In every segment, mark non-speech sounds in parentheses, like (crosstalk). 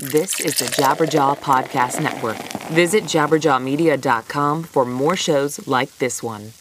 This is the Jabberjaw Podcast Network. Visit jabberjawmedia.com for more shows like this one.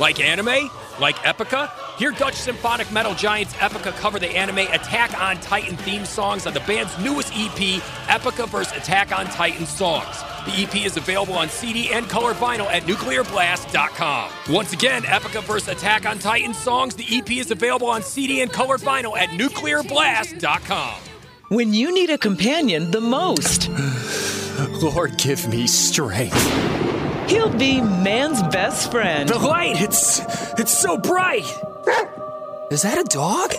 Like anime? Like Epica? Hear Dutch symphonic metal giants Epica cover the anime Attack on Titan theme songs on the band's newest EP, Epica vs. Attack on Titan Songs. The EP is available on CD and color vinyl at nuclearblast.com. Once again, Epica vs. Attack on Titan Songs, the EP is available on CD and color vinyl at nuclearblast.com. When you need a companion the most, (sighs) Lord, give me strength. he'll be man's best friend. The light, it's it's so bright. Is that a dog?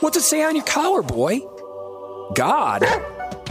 What's it say on your collar, boy? God?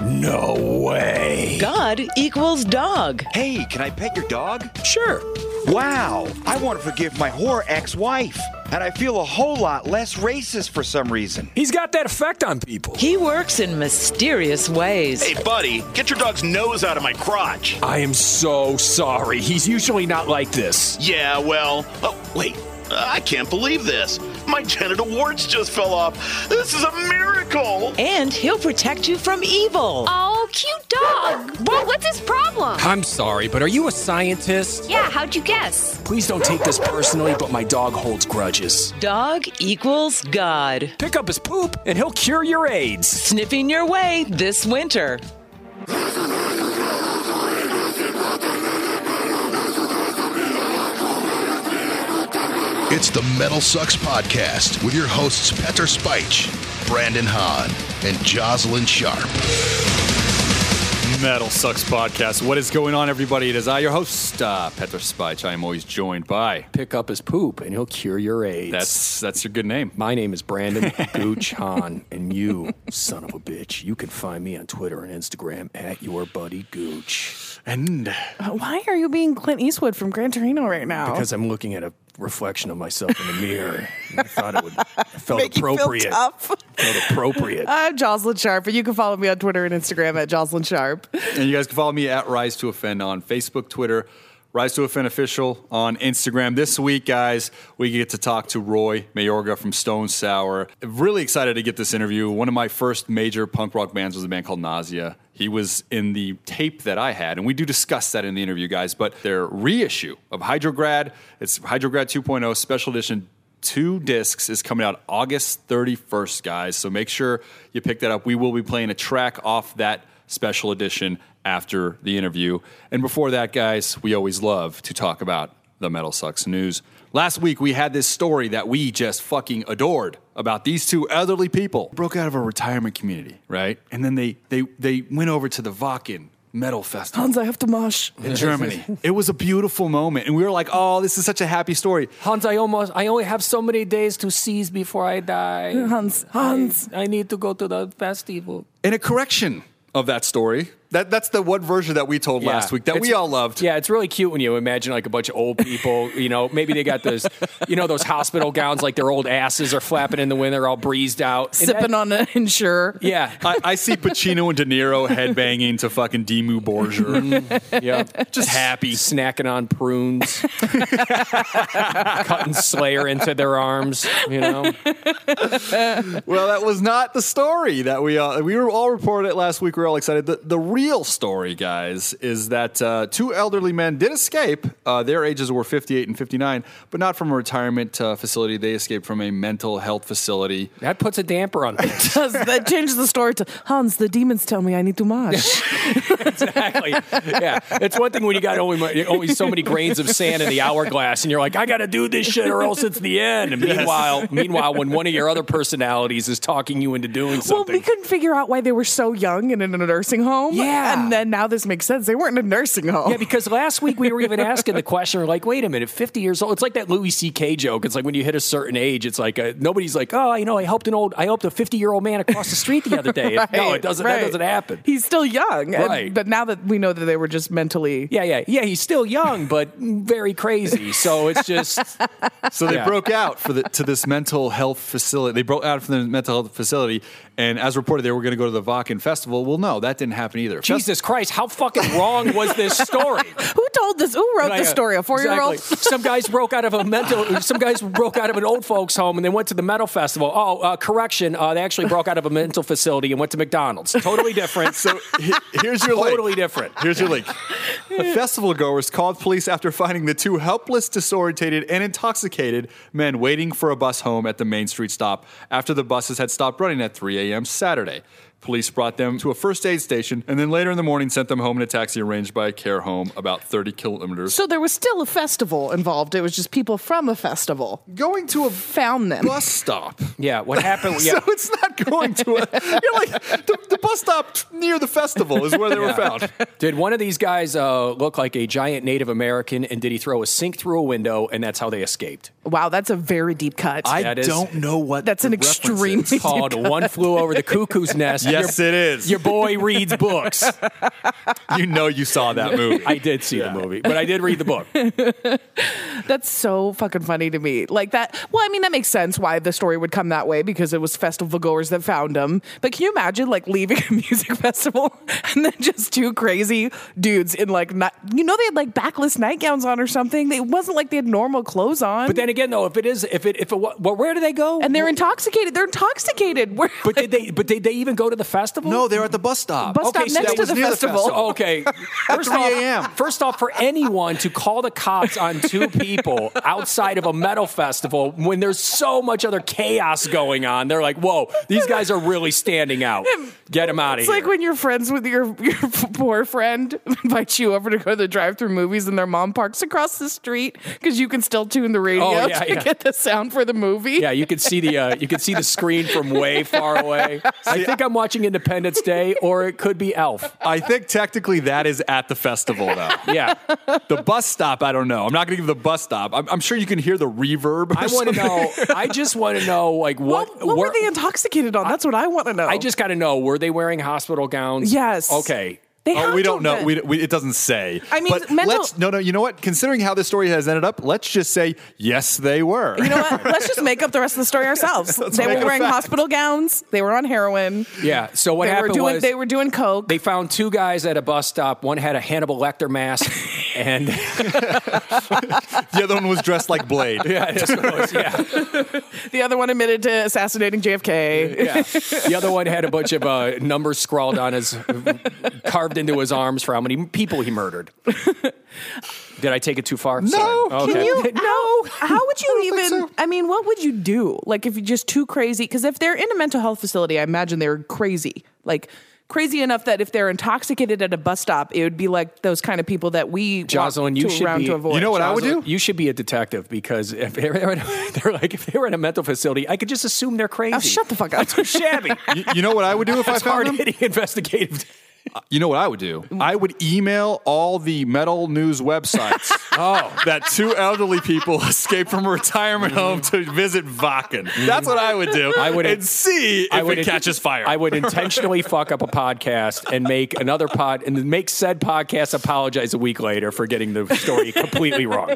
No way. God equals dog. Hey, can I pet your dog? Sure. Wow, I want to forgive my whore ex wife. And I feel a whole lot less racist for some reason. He's got that effect on people. He works in mysterious ways. Hey, buddy, get your dog's nose out of my crotch. I am so sorry. He's usually not like this. Yeah, well, oh, wait. I can't believe this. My genital warts just fell off. This is a miracle. And he'll protect you from evil. Oh, cute dog. Well, what's his problem? I'm sorry, but are you a scientist? Yeah, how'd you guess? Please don't take this personally, but my dog holds grudges. Dog equals God. Pick up his poop and he'll cure your AIDS. Sniffing your way this winter. It's the Metal Sucks Podcast with your hosts Petar Speich, Brandon Hahn, and Jozalyn Sharp. Metal Sucks Podcast. What is going on, everybody? It is I, your host, uh, Petar Spich. I am always joined by. Pick up his poop and he'll cure your AIDS. That's that's your good name. My name is Brandon (laughs) Gooch Hahn, and you, son of a bitch, you can find me on Twitter and Instagram at your buddy Gooch. And Uh, Why are you being Clint Eastwood from Gran Torino right now? Because I'm looking at a reflection of myself in the mirror. (laughs) I thought it would. I felt Make you feel appropriate. tough. Felt appropriate. (laughs) I'm Jozalyn Sharp, and you can follow me on Twitter and Instagram at Jozalyn Sharp. and you guys can follow me at Rise to Offend on Facebook, Twitter, Rise to Offend Official on Instagram. This week, guys, we get to talk to Roy Mayorga from Stone Sour. Really excited to get this interview. One of my first major punk rock bands was a band called Nausea. He was in the tape that I had, and we do discuss that in the interview, guys. But their reissue of Hydrograd, it's Hydrograd 2.0 special edition two discs is coming out August 31st, guys. So make sure you pick that up. We will be playing a track off that special edition after the interview. And before that, guys, we always love to talk about the Metal Sucks news. Last week, we had this story that we just fucking adored about these two elderly people broke out of a retirement community, right? And then they they they went over to the Wacken Metal Festival Hans, I have to mosh. in Germany. it was a beautiful moment, and we were like, "Oh, this is such a happy story." Hans, I almost, I only have so many days to seize before I die. Hans, Hans. I, I need to go to the festival. And a correction of that story. That that's the one version that we told last week that we all loved. Yeah, it's really cute when you imagine like a bunch of old people. You know, maybe they got those, you know, those hospital gowns, like their old asses are flapping in the wind. They're all breezed out, And Sipping that- on an Ensure. Yeah, I, I see Pacino and De Niro headbanging to fucking Dimmu Borgir. (laughs) yeah, Just happy. snacking on prunes, (laughs) cutting Slayer into their arms. You know, Well, that was not the story that we uh, we were all reported it last week. We were all excited. The, the real story, guys, is that uh, two elderly men did escape. Uh, their ages were 58 and 59, but not from a retirement uh, facility. They escaped from a mental health facility. that puts a damper on it. (laughs) Does that changes the story to Hans? The demons tell me I need to mosh. (laughs) exactly. Yeah, it's one thing when you got only only so many grains of sand in the hourglass, and you're like, I got to do this shit, or else it's the end. And meanwhile, meanwhile, when one of your other personalities is talking you into doing something, well, we couldn't figure out why they were so young and in a nursing home. Yeah. And then now this makes sense. They weren't in a nursing home. Yeah, because last week we were even asking the question, we're like, wait a minute, 50 years old. It's like that Louis C.K. joke. It's like when you hit a certain age, it's like uh nobody's like, oh, you know, I helped an old, I helped a 50 year old man across the street the other day. (laughs) no, it doesn't. right. That doesn't happen. He's still young, and- Right. but now that we know that they were just mentally Yeah, yeah, yeah. He's still young, but very crazy. So it's just (laughs) So they Yeah. broke out for the to this mental health facility. They broke out from the mental health facility, and as reported, they were going to go to the Wacken festival. Well, no, that didn't happen either. Jesus Christ, how fucking wrong was this (laughs) story? Who told this? Who wrote this story? A four-year-old? Exactly. Some guys broke out of a mental. Some guys broke out of an old folks' home and they went to the metal festival. Oh, uh, correction. Uh, they actually broke out of a mental facility and went to McDonald's. Totally different. So he- here's your link. totally different. Here's your link. The festival goers called police after finding the two helpless, disorientated, and intoxicated men waiting for a bus home at the Main Street stop after the buses had stopped running at 3 a.m. Saturday. Police brought them to a first aid station and then later in the morning sent them home in a taxi arranged by a care home about 30 kilometers. So there was still a festival involved. It was just people from a festival going to a found them. bus stop. Yeah, what (laughs) happened? Yeah. So it's not going to a. (laughs) You're like, the, the bus stop near the festival is where they were found. Did one of these guys uh, look like a giant Native American and did he throw a sink through a window and that's how they escaped? Wow, that's a very deep cut. I That is- don't know what That's an the reference extremely is. deep Called cut. One Flew Over the Cuckoo's Nest. Yes, your, it is. Your boy reads books. (laughs) You know you saw that movie. I did see the movie, but I did read the book. (laughs) That's so fucking funny to me. Like that. Well, I mean, that makes sense why the story would come that way because it was festival goers that found him. But can you imagine like leaving (laughs) a music festival and then just two crazy dudes in like, ni- you know, they had like backless nightgowns on or something. It wasn't like they had normal clothes on. But then again, though, if it is, if it, if it, well, where do they go? and they're intoxicated. They're intoxicated. Where, (laughs) But did they? But did they even go to the festival? No, they're at the bus stop. Bus stop Okay, so next that to the near the festival. festival. Okay. (laughs) First 3 off, a.m.. first off, for anyone to call the cops on two people outside of a metal festival when there's so much other chaos going on, they're like, "Whoa, these guys are really standing out. Get them out of It's here." like when you're friends with your your poor friend invites you over to go to the drive-through movies, and their mom parks across the street because you can still tune the radio Oh, yeah, to yeah. get the sound for the movie. yeah, you could see the uh, you could see the screen from way far away. I think I'm watching Independence Day, or it could be Elf. I think technically that is at the festival, though. Yeah, the bus stop, I don't know. I'm not going to give the bus stop. I'm, I'm sure you can hear the reverb. or I want to know. I just want to know, like, what What, what were- were they intoxicated on? That's what I want to know. I just got to know: were they wearing hospital gowns? Yes. Okay. They Oh, we don't know. been. We, we, it doesn't say. I mean, but mental- let's no, no. You know what? Considering how this story has ended up, let's just say yes, they were. You know what? (laughs) Let's just make up the rest of the story ourselves. (laughs) They were wearing fact. hospital gowns. They were on heroin. Yeah. So what they happened were doing. was they were doing coke. they found two guys at a bus stop. One had a Hannibal Lecter mask, (laughs) and the other one was dressed like Blade. yeah, it was, yeah, the other one admitted to assassinating JFK. yeah. The other one had a bunch of uh, numbers scrawled on his, carved into his arms for how many people he murdered. (laughs) Did I take it too far? No. Sorry. Can you? (laughs) No. How would you think even? so. I mean, what would you do? Like, if you're just too crazy? Because if they're in a mental health facility, I imagine they're crazy. Like, crazy enough that if they're intoxicated at a bus stop, it would be like those kind of people that we Jozalyn, want you to, should around be. to avoid. You know what I would do? You should be a detective because if they're, (laughs) they're like if they were in a mental facility, I could just assume they're oh, crazy. Oh, shut the fuck up. That's so shabby. You, you know what I would do if I That's found hard them? hitting investigative. You know what I would do? I would email all the metal news websites. (laughs) Oh. that two elderly people (laughs) escaped from a retirement home to visit Wacken. That's what I would do. I would- and see if I would it catches fire. I would (laughs) intentionally fuck up a podcast and make another pod and make said podcast apologize a week later for getting the story completely wrong.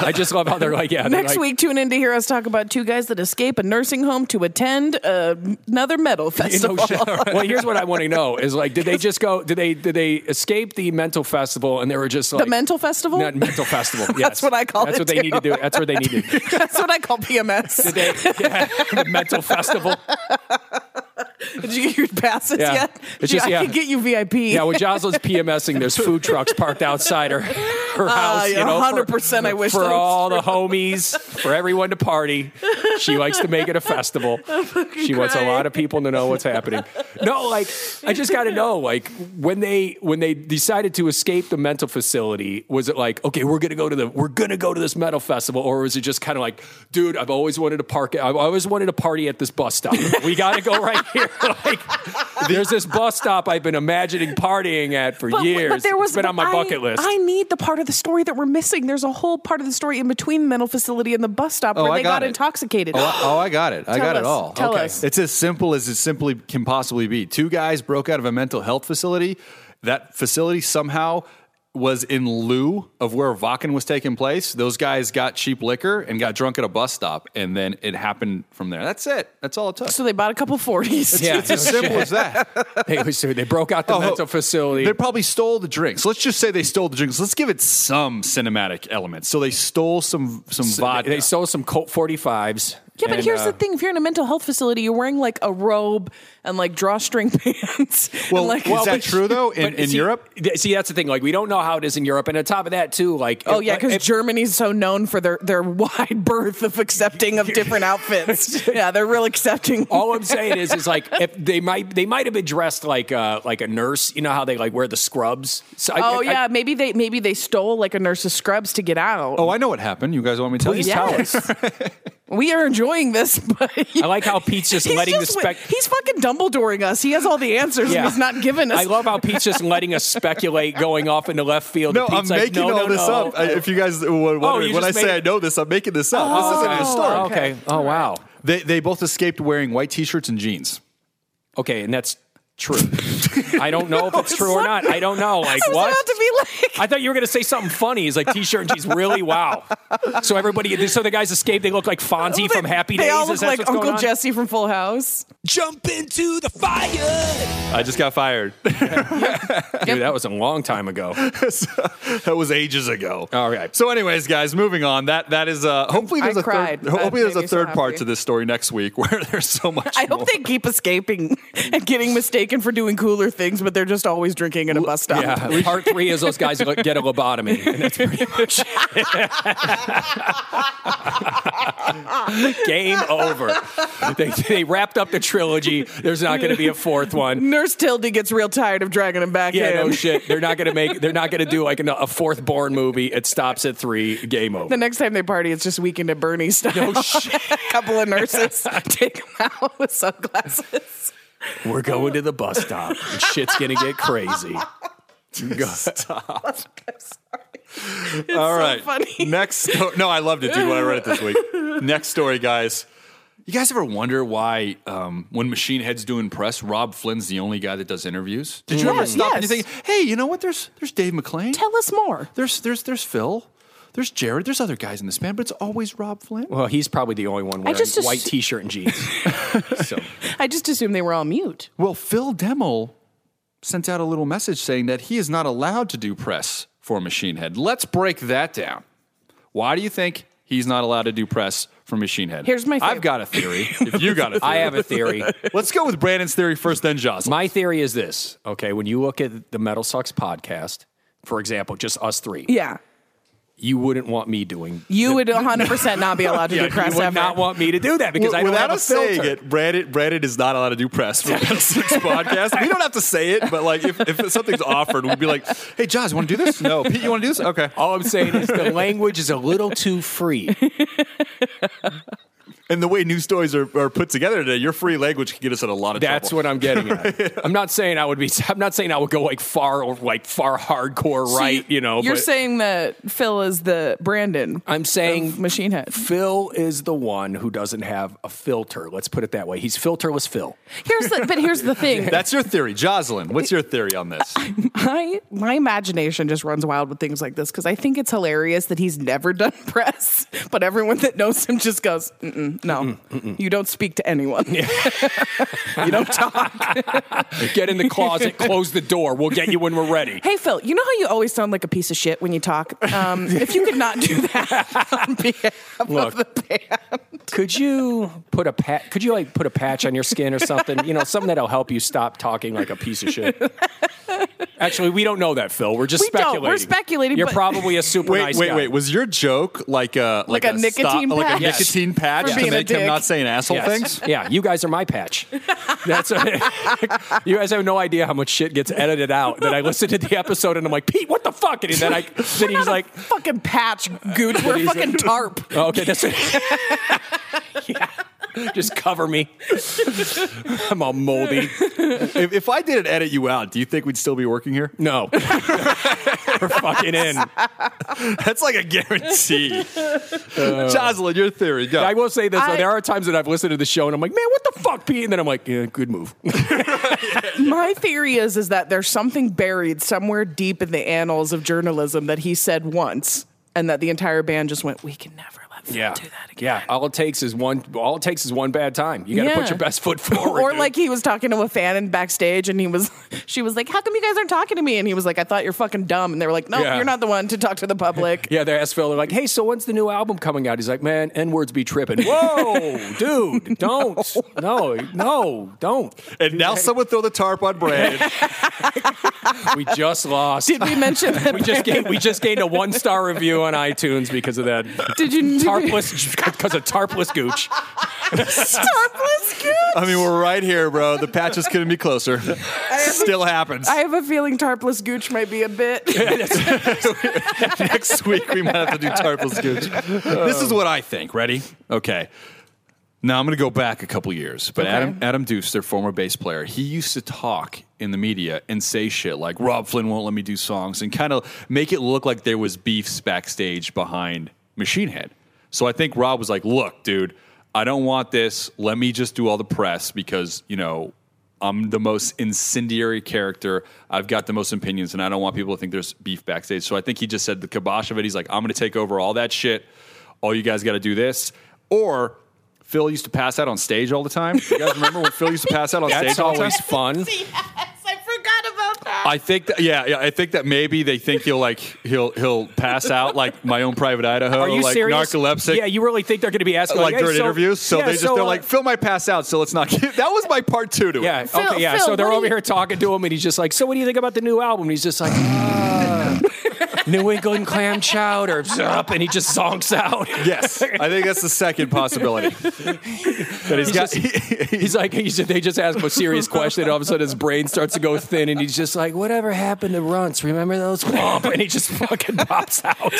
I just love how they're like, yeah. Next like, week, tune in to hear us talk about two guys that escape a nursing home to attend uh, another metal (laughs) You festival. know, well, here's what I want to know: is like, did they just go? Did they did they escape the mental festival and they were just like the mental festival. Not mental festival. (laughs) Yes. That's what I call That's it, what they too. need to do. That's what they need to. do. (laughs) That's what I call PMS. Did they, yeah, the mental festival. Did you get your passes Yeah. yet? It's Yeah, I can get you VIP. Yeah, when Jozalyn's PMSing, there's food trucks parked outside her, her house. Ah, yeah, you know, for- 100% I wish for all the homies, for everyone to party. She likes to make it a festival. (laughs) She wants a lot of people to know what's happening. No, like I just got to know, like when they when they decided to escape the mental facility, was it like, okay, we're gonna go to the we're gonna go to this metal festival, or was it just kind of like, dude, I've always wanted to park, I've always wanted to party at this bus stop. We got to go right here. (laughs) like, there's this bus stop I've been imagining partying at for But, years. but there was it's been on my I- bucket list. I need the part of the story that we're missing. There's a whole part of the story in between the mental facility and the bus stop oh, where Oh, I they got got, intoxicated. Oh, I- oh, I got it. I (gasps) got us. it all. Tell okay. us. It's as simple as it simply can possibly be. Two guys broke out of a mental health facility. That facility somehow was in lieu of where Wacken was taking place. Those guys got cheap liquor and got drunk at a bus stop, and then it happened from there. That's it. That's all it took. So they bought a couple 40s. Yeah, It's as simple as that. (laughs) They, so they broke out the Oh, mental facility. They probably stole the drinks. Let's just say they stole the drinks. Let's give it some cinematic elements. So they stole some some vodka. They stole some Colt 45s. Yeah, but and, here's uh, the thing: if you're in a mental health facility, you're wearing like a robe and like drawstring (laughs) pants. Well, and, like, is that (laughs) true though in, in see- Europe? th- See, that's the thing. Like, we don't know how it is in Europe, and on top of that, too, like, Oh if- yeah, because Germany's so known for their their (laughs) wide berth of accepting of different outfits. yeah, they're real accepting. all I'm saying is, is like, if they might, they might have been dressed like, uh, like a nurse. You know how they like wear the scrubs. So I- oh I- yeah, maybe they maybe they stole like a nurse's scrubs to get out. Oh, I know what happened. You guys want me to tell Please you? tell us. We are enjoying this, (laughs) but I like how Pete's just (laughs) letting just the spec. He's fucking Dumbledoring us. He has all the answers, Yeah. and he's not giving us. I love how Pete's just letting us speculate, going off into left field. No, I'm Pete's like, making no, all no, this no. up. I- If you guys were oh, wondering, you when I say made- I know this, I'm making this up. this isn't a Oh, story. Oh, okay. Oh, wow. They they both escaped wearing white t-shirts and jeans. Okay, and that's true. I don't know if it's true or not. I don't know. Like (laughs) I was what? about to be like, I thought you were going to say something funny. He's like t-shirt and jeans. Really? Wow. So everybody, so the guys escape. They look like Fonzie from Happy they Days. all look that like Uncle? Jesse from Full House. Jump into the fire. I just got fired. (laughs) Dude, that was a long time ago. (laughs) that was ages ago. All right. So, anyways, guys, moving on. That that is uh, hopefully there's I a cried. third. Hopefully That there's a me so third part to this story next week where there's so much. I more. hope they keep escaping and getting mistaken for doing cooler things, but they're just always drinking at a bus stop. Yeah. (laughs) (laughs) Part three is those guys get a lobotomy. And that's pretty much it. (laughs) Game over. They, they wrapped up the trilogy. There's not going to be a fourth one. Nurse Tildy gets real tired of dragging him back Yeah, in. no shit. They're not going to make. They're not going to do like a, a fourth Bourne movie. It stops at three. Game over. The next time they party, it's just weekend at Bernie's style. No shit. a couple of nurses take them out with sunglasses. We're going to the bus stop. And shit's going to get crazy. Stop. (laughs) All right. funny. Next. sto- No, I loved it, dude. When I read it this week. (laughs) Next story, guys. You guys ever wonder why, um, when Machine Head's doing press, Robb Flynn's the only guy that does interviews? Did you ever Yes, stop and you yes. think, hey, you know what? There's there's Dave McClain. Tell us more. There's there's there's Phil. There's Jared. There's other guys in this band, but it's always Robb Flynn. Well, he's probably the only one wearing just ass- white t-shirt and jeans. (laughs) so I just assumed they were all mute. Well, Phil Demmel sent out a little message saying that he is not allowed to do press for Machine Head. Let's break that down. Why do you think he's not allowed to do press for Machine Head? Here's my I've got a theory. (laughs) if you got a theory. I have a theory. Let's go with Brandon's theory first, then Jozalyn. My theory is this. Okay, when you look at the Metal Sucks podcast, for example, just us three, Yeah. You wouldn't want me doing. You would (laughs) 100% not be allowed to Yeah, do press you would ever. not want me to do that because I don't Without have a us saying filter. it, Brandon, Brandon is not allowed to do press for Metal (laughs) Sucks podcast. We don't have to say it, but like if, if something's offered, we'd be like, "Hey, Josh, you want to do this? No, Pete, you want to do this? Okay." All I'm saying is the (laughs) language is a little too free. And the way news stories are, are put together today, your free language can get us in a lot of trouble. That's trouble. what I'm getting at. (laughs) I'm not saying I would be. (laughs) I'm not saying I would go like far or like far hardcore So right. You know, You're but saying that Phil is the Brandon. I'm saying of Machine Head. Phil is the one who doesn't have a filter. Let's put it that way. He's filterless Phil. Here's the, but here's the (laughs) thing. That's your theory, Jozalyn. What's your theory on this? my my imagination just runs wild with things like this because I think it's hilarious that he's never done press, but everyone that knows him just goes, Mm-mm, "No, you don't speak to anyone. (laughs) you don't talk." (laughs) Get in the closet, close the door. We'll get you when we're ready. hey Phil, you know how you always sound like a piece of shit when you talk? Um, (laughs) if you could not do that on behalf Look. of the band, Could you put a pat? Could you like put a patch on your skin or something? You know, something that'll help you stop talking like a piece of shit. Actually, we don't know that, Phil. We're just We don't. speculating. We're speculating, You're but- probably a super Wait, nice wait, guy. wait. Was your joke like a Like a nicotine like patch? a nicotine patch For to being a make him dick. not saying asshole Yes. things? Yeah, you guys are my patch. That's (laughs) you guys have no idea how much shit gets edited out. That I listen to the episode and I'm like, Pete, what the fuck? And then I then he's like, fucking patch gooch. We're a fucking tarp. oh, okay, that's it. (laughs) yeah. Just cover me. (laughs) I'm all moldy. if, if I didn't edit you out, do you think we'd still be working here? No. (laughs) We're fucking in. That's like a guarantee. Uh, Jozalyn, your theory. Go. I will say this: though, I- there are times that I've listened to the show and I'm like, "Man, what the fuck, Pete?" And then I'm like, "Yeah, good move." (laughs) My theory is is that there's something buried somewhere deep in the annals of journalism that he said once, and that the entire band just went, "We can never let Phil yeah, do that again." yeah. All it takes is one. All it takes is one bad time. You got to Yeah. put your best foot forward. or dude. like he was talking to a fan in backstage, and he was, (laughs) she was like, "How come you guys aren't talking to me?" And he was like, "I thought you're fucking dumb." And they were like, "No, Yeah. you're not the one to talk to the public." (laughs) Yeah, they asked Phil, they're like, hey, so when's the new album coming out? He's like, man, N words be tripping. (laughs) Whoa, dude, don't. No, no, don't. and now someone throw the tarp on Brandon. We just lost. Did we mention that? we just gained we just gained a one star review on iTunes because of that. Did you- did we- tarpless (laughs) because of tarpless gooch? (laughs) Tarpless Goose? I mean, we're right here, bro. The patches couldn't be closer. Still happens. I have a feeling Tarpless Gooch might be a bit. (laughs) Next week we might have to do tarpless gooch. This is what I think. Ready? Okay. Now I'm going to go back a couple years, but Okay. Adam Adam Duce, their former bass player, he used to talk in the media and say shit like Robb Flynn won't let me do songs and kind of make it look like there was beefs backstage behind Machine Head. So I think Rob was like, "Look, dude, I don't want this. Let me just do all the press because you know." I'm the most incendiary character. I've got the most opinions, and I don't want people to think there's beef backstage. So I think he just said the kibosh of it. He's like, I'm going to take over all that shit. All you guys got to do this. Or Phil used to pass out on stage all the time. You guys remember when Phil used to pass out on That's stage all the time? always fun. (laughs) I forgot about that. I think that yeah, yeah, I think that maybe they think he'll like he'll he'll pass out like my own private Idaho, Are you like serious? narcoleptic. Yeah, you really think they're going to be asking like hey, during so- interviews, so yeah, they just so, they're uh, like "Fill my pass out, so let's not. (laughs) that was my part two to Yeah. it. Phil- okay. Yeah. Phil, so they're over you- here talking to him, and he's just like, "So, what do you think about the new album?" And he's just like, "Ah, (laughs) "New England clam chowder," zup, and he just zonks out. Yes, I think that's the second possibility. that he's got. He's like, he's, they just ask him a serious question, and all of a sudden his brain starts to go thin, and he's just like, "Whatever happened to Runts? Remember those?" And he just fucking pops out.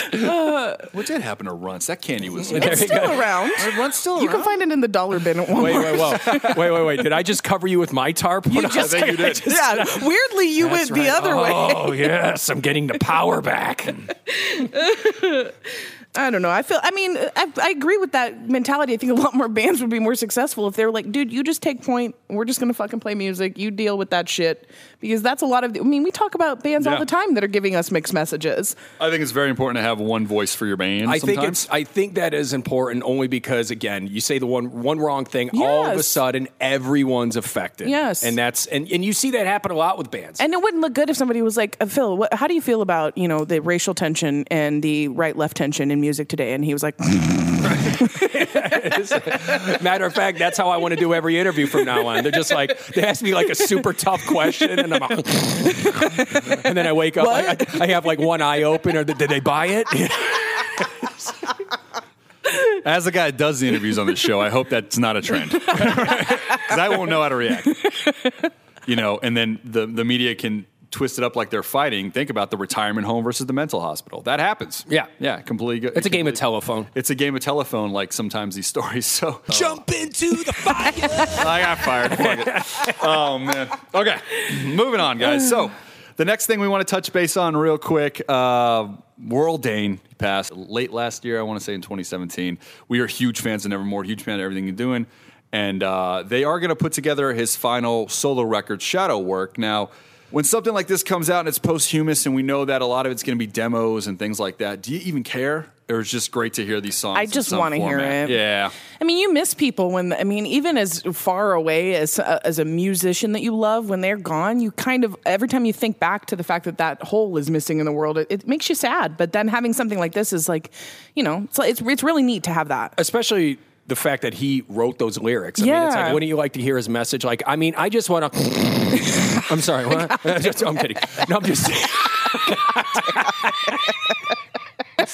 what did happen to Runts? That candy was. It's you still go. around. Runts still You can find it in the dollar bin at Walmart. Wait, wait, whoa. wait, wait, wait. Did I just cover you with my tarp? You just, think you did. yeah. Weirdly, you That's went the right. other way. Oh yes, I'm getting the power back back. (laughs) I don't know. I feel. I mean, I, I agree with that mentality. I think a lot more bands would be more successful if they were like, "Dude, you just take point. We're just gonna fucking play music. You deal with that shit." Because that's a lot of. I mean, we talk about bands all the time that are giving us mixed messages. I think it's very important to have one voice for your band. I think it's. I think that is important only because again, you say the one one wrong thing, all of a sudden everyone's affected. Yes. and that's and, and you see that happen a lot with bands. And it wouldn't look good if somebody was like, uh, "Phil, what, how do you feel about you know the racial tension and the right-left tension in music today?" And he was like, (laughs) Matter of fact, that's how I want to do every interview from now on. They're just like they ask me like a super tough question, and I'm like, (laughs) and then I wake up, I, I, I have like one eye open, or did they buy it? (laughs) As the guy that does the interviews on this show, I hope that's not a trend because I won't know how to react. You know, and then the the media can twist it up like they're fighting. Think about the retirement home versus the mental hospital. That happens. Yeah. yeah, completely. go- It's a game of telephone. It's a game of telephone. Like sometimes these (laughs) stories. So Jump into the fire. (laughs) I got fired. Fuck it. Oh man. Okay, moving on, guys. So the next thing we want to touch base on real quick. Uh, Warrel Dane passed late last year. I want to say in 2017. We are huge fans of Nevermore. Huge fan of everything you're doing. And uh, they are going to put together his final solo record, Shadow Work. Now, when something like this comes out and it's posthumous, and we know that a lot of it's going to be demos and things like that, do you even care? Or it's just great to hear these songs? I just wanna hear it. Yeah. I mean, you miss people when I mean, even as far away as uh, as a musician that you love, when they're gone, you kind of every time you think back to the fact that that hole is missing in the world, it, it makes you sad. But then having something like this is like, you know, it's like, it's it's really neat to have that. Especially the fact that he wrote those lyrics. I mean, it's Yeah. like, wouldn't you like to hear his message? Like, I mean, I just want to. (laughs) I'm sorry. What? (laughs) I'm kidding. No, I'm just. (laughs)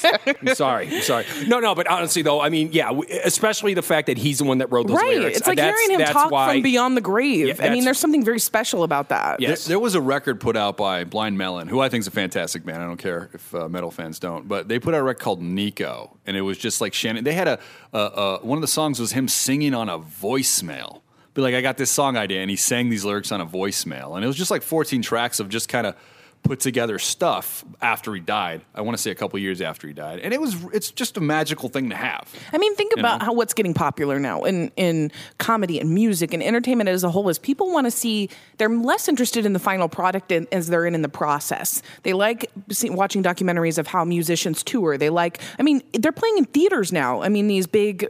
I'm sorry. I'm sorry. No, no, but honestly, though, I mean, yeah, especially the fact that he's the one that wrote those right. lyrics. It's like that's, hearing him talk why, from beyond the grave. Yeah, I mean, there's something very special about that. Yeah. There, Yes. there was a record put out by Blind Melon, who I think is a fantastic band. I don't care if uh, metal fans don't, but they put out a record called Nico, and it was just like Shannon. They had a, a, a one of the songs was him singing on a voicemail. Be like, I got this song idea, and he sang these lyrics on a voicemail, and it was just like 14 tracks of just kind of put together stuff after he died. I want to say a couple years after he died, and it was it's just a magical thing to have. I mean, think about know? how what's getting popular now in in comedy and music and entertainment as a whole is people want to see. They're less interested in the final product in, as they're in in the process. They like see, watching documentaries of how musicians tour. They like. I mean, they're playing in theaters now. I mean, these big,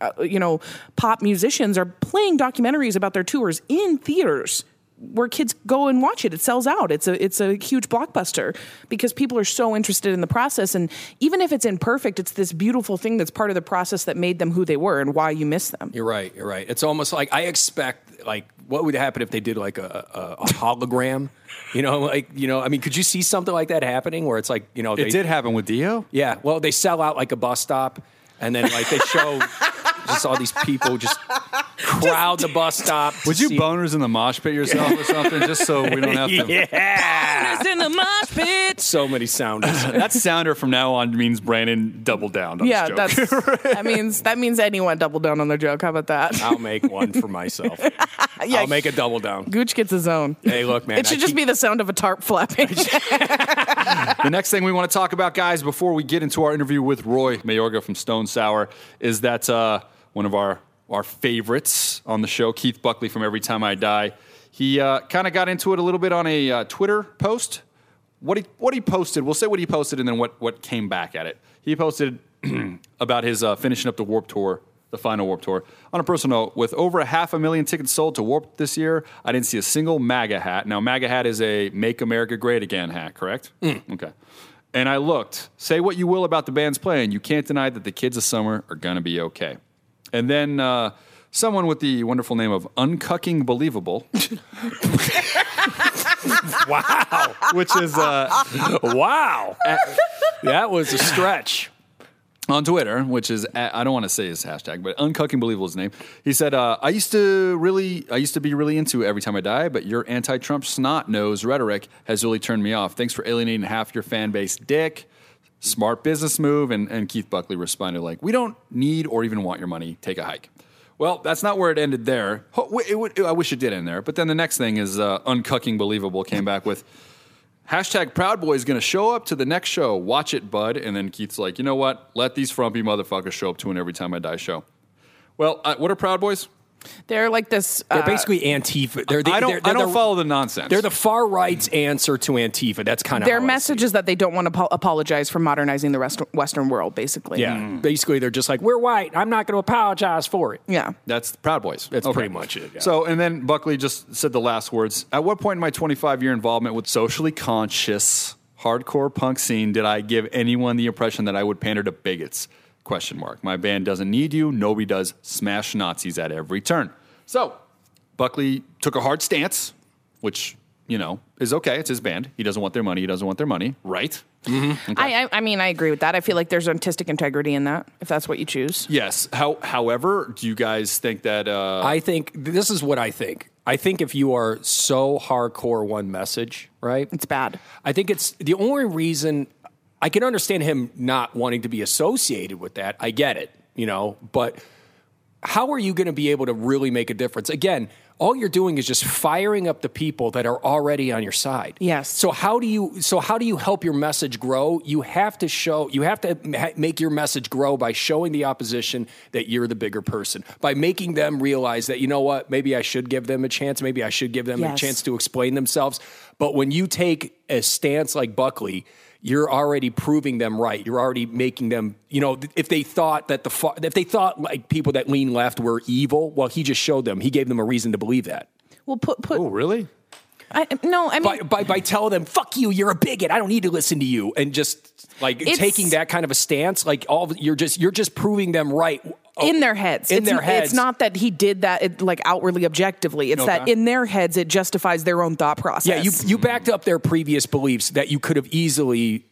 uh, you know, pop musicians are playing documentaries about their tours in theaters where kids go and watch it. It sells out. It's a it's a huge blockbuster because people are so interested in the process. And even if it's imperfect, it's this beautiful thing that's part of the process that made them who they were and why you miss them. You're right. You're right. It's almost like I expect like what would happen if they did like a, a, a hologram. (laughs) You know, like you know, I mean, could you see something like that happening where it's like you know, It did happen with Dio. Yeah. Well, they sell out like a bus stop, and then like they show (laughs) just all these people just (laughs) crowd the bus stop. Would you see- boners in the mosh pit yourself or something, just so we don't have to? (laughs) Yeah. in the mosh pit. So many sounders. (laughs) That sounder from now on means Brandon double down. I'm Yeah, just joking. that's that means that means anyone double down on their joke. How about that? I'll make one for myself. Yeah. I'll make a double down. Gooch gets his own. Hey, look, man. it should I just keep- be the sound of a tarp flapping. The next thing we want to talk about, guys, before we get into our interview with Roy Mayorga from Stone Sour, is that uh, one of our our favorites on the show, Keith Buckley from Every Time I Die. He uh, kind of got into it a little bit on a uh, Twitter post. What he what he posted, we'll say what he posted, and then what what came back at it. He posted (clears throat) about his uh, finishing up the Warp Tour, the final Warp Tour. On a personal note, with over a half a million tickets sold to Warp this year, I didn't see a single MAGA hat. Now, MAGA hat is a Make America Great Again hat, correct? Okay. And I looked. Say what you will about the band's playing, you can't deny that the kids of summer are gonna be okay. And then uh, someone with the wonderful name of Uncucking Believable, (laughs) wow. which is uh, wow. that was a stretch. on Twitter, which is at, I don't want to say his hashtag, but uncucking believable is his name. He said, uh, "I used to really, I used to be really into every time I die, but your anti-Trump snot nose rhetoric has really turned me off. Thanks for alienating half your fan base, Dick. Smart business move." And, and Keith Buckley responded like, "We don't need or even want your money. Take a hike." Well, that's not where it ended there. I wish it did end there. But then the next thing is uh, uncucking believable came back with. Hashtag Proud Boy is going to show up to the next show. Watch it, bud. And then Keith's like, you know what? Let these frumpy motherfuckers show up to an Every Time I Die show. Well, uh, what are Proud Boys? They're like this. They're uh, basically Antifa. They're the, I don't, they're, they're I don't the, follow the nonsense. They're the far right's answer to Antifa. That's kind of Their message is that they don't want to po- apologize for modernizing the rest- Western world, basically. Yeah, basically they're just like we're white. I'm not going to apologize for it. Yeah. That's the Proud Boys. That's pretty much it, yeah. So, and then Buckley just said the last words. At what point in my 25 year involvement with socially conscious hardcore punk scene did I give anyone the impression that I would pander to bigots? Question mark. My band doesn't need you. Nobody does. Smash Nazis at every turn. So, Buckley took a hard stance, which you know is okay. It's his band. He doesn't want their money. He doesn't want their money, right? I, I, I mean, I agree with that. I feel like there's artistic integrity in that, if that's what you choose. Yes. How, however, do you guys think that? Uh, I think this is what I think. I think if you are so hardcore one message, right? It's bad. I think it's the only reason I can understand him not wanting to be associated with that. I get it, you know, but how are you going to be able to really make a difference? Again, all you're doing is just firing up the people that are already on your side. Yes. So how do you so how do you help your message grow? You have to show you have to make your message grow by showing the opposition that you're the bigger person. By making them realize that you know what, maybe I should give them a chance, maybe I should give them a chance to explain themselves. But when you take a stance like Buckley, you're already proving them right. You're already making them, you know, if they thought that the far, if they thought like people that lean left were evil, well, he just showed them. He gave them a reason to believe that. Well, put put. oh, really? I, no, I mean, By, by by telling them, "Fuck you, you're a bigot. I don't need to listen to you," and just like taking that kind of a stance, like all you're just you're just proving them right Oh, in their heads. In it's, their heads. It's not that he did that it, like outwardly objectively. It's that in their heads it justifies their own thought process. Yeah, you you backed up their previous beliefs that you could have easily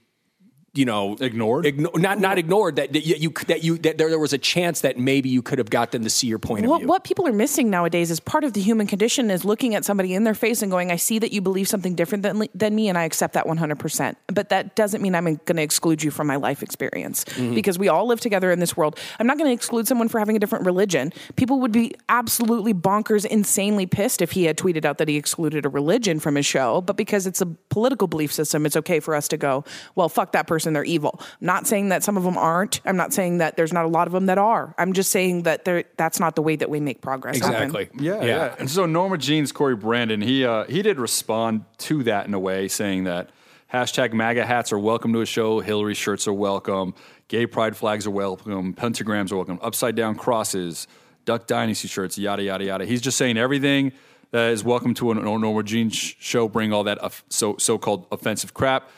you know ignored igno- not not ignored that, that you, you that you that there, there was a chance that maybe you could have got them to see your point of What, view what people are missing nowadays is part of the human condition is looking at somebody in their face and going, I see that you believe something different than, than me, and I accept that 100%. But that doesn't mean I'm going to exclude you from my life experience Mhm. because we all live together in this world. I'm not going to exclude someone for having a different religion. People would be absolutely bonkers, insanely pissed if he had tweeted out that he excluded a religion from his show. But because it's a political belief system, it's okay for us to go, well, fuck that person, they're evil. I'm Not saying that some of them aren't. I'm not saying that there's not a lot of them that are. I'm just saying that they're, that's not the way that we make progress. happen. Yeah, yeah, And so Norma Jean's Cory Brandan, he uh, he did respond to that in a way, saying that hashtag MAGA hats are welcome to a show, Hillary shirts are welcome, gay pride flags are welcome, pentagrams are welcome, upside down crosses, Duck Dynasty shirts, yada yada yada. He's just saying everything that is welcome to a Norma Jean show. Bring all that so so called offensive crap.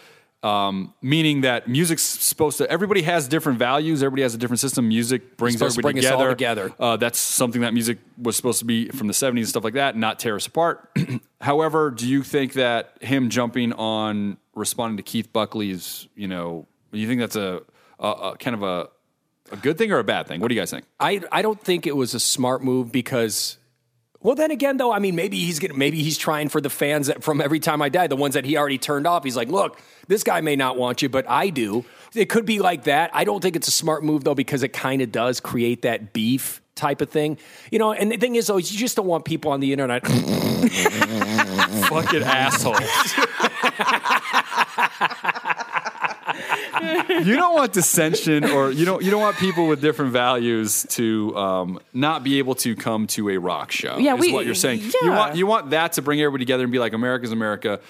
Um, meaning that music's supposed to. Everybody has different values. Everybody has a different system. Music brings supposed to everybody bring us all together. Uh, that's something that music was supposed to be from the 70s and stuff like that, not tear us apart. (clears throat) However, do you think that him jumping on responding to Keith Buckley's, you know, do you think that's a, a, a kind of a, a good thing or a bad thing? What do you guys think? I I don't think it was a smart move because well then again though I mean maybe he's getting maybe he's trying for the fans that from every time I die the ones that he already turned off. He's like look this guy may not want you but I do. It could be like that. I don't think it's a smart move though because it kind of does create that beef type of thing. You know and the thing is though is you just don't want people on the internet. (laughs) Fucking assholes (laughs) you don't want dissension or you don't you don't want people with different values to um, not be able to come to a rock show. Yeah, is we- what you're saying. You want you want that to bring everybody together and be like America's America.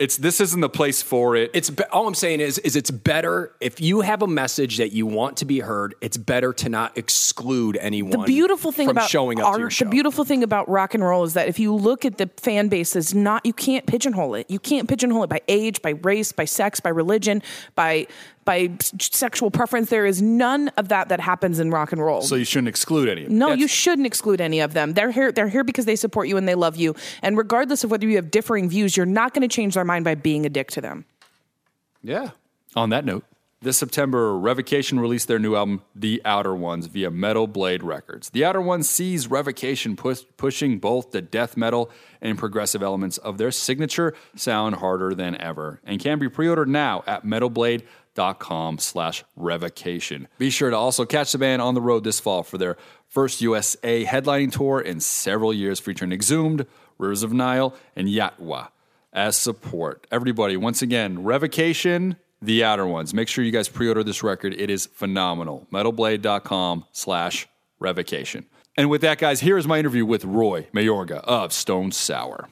It's this isn't the place for it. It's all I'm saying is is it's better if you have a message that you want to be heard. It's better to not exclude anyone. The beautiful thing from about showing up art, to your show. the beautiful thing about rock and roll is that if you look at the fan base, is not you can't pigeonhole it. You can't pigeonhole it by age, by race, by sex, by religion, by by sexual preference. There is none of that that happens in rock and roll. so you shouldn't exclude any. of it. No, you shouldn't exclude any of them. They're here. They're here because they support you and they love you. And regardless of whether you have differing views, you're not going to change their mind by being a dick to them. Yeah. On that note, this September, Revocation released their new album, The Outer Ones, via Metal Blade Records. The Outer Ones sees Revocation push, pushing both the death metal and progressive elements of their signature sound harder than ever and can be pre-ordered now at metalblade.com slash revocation. Be sure to also catch the band on the road this fall for their first USA headlining tour in several years featuring Exhumed, Rivers of Nihil, and Yautja as support. Everybody, once again, Revocation, The Outer Ones. Make sure you guys pre-order this record. It is phenomenal. Metalblade.com slash revocation. And with that, guys, here is my interview with Roy Mayorga of Stone Sour.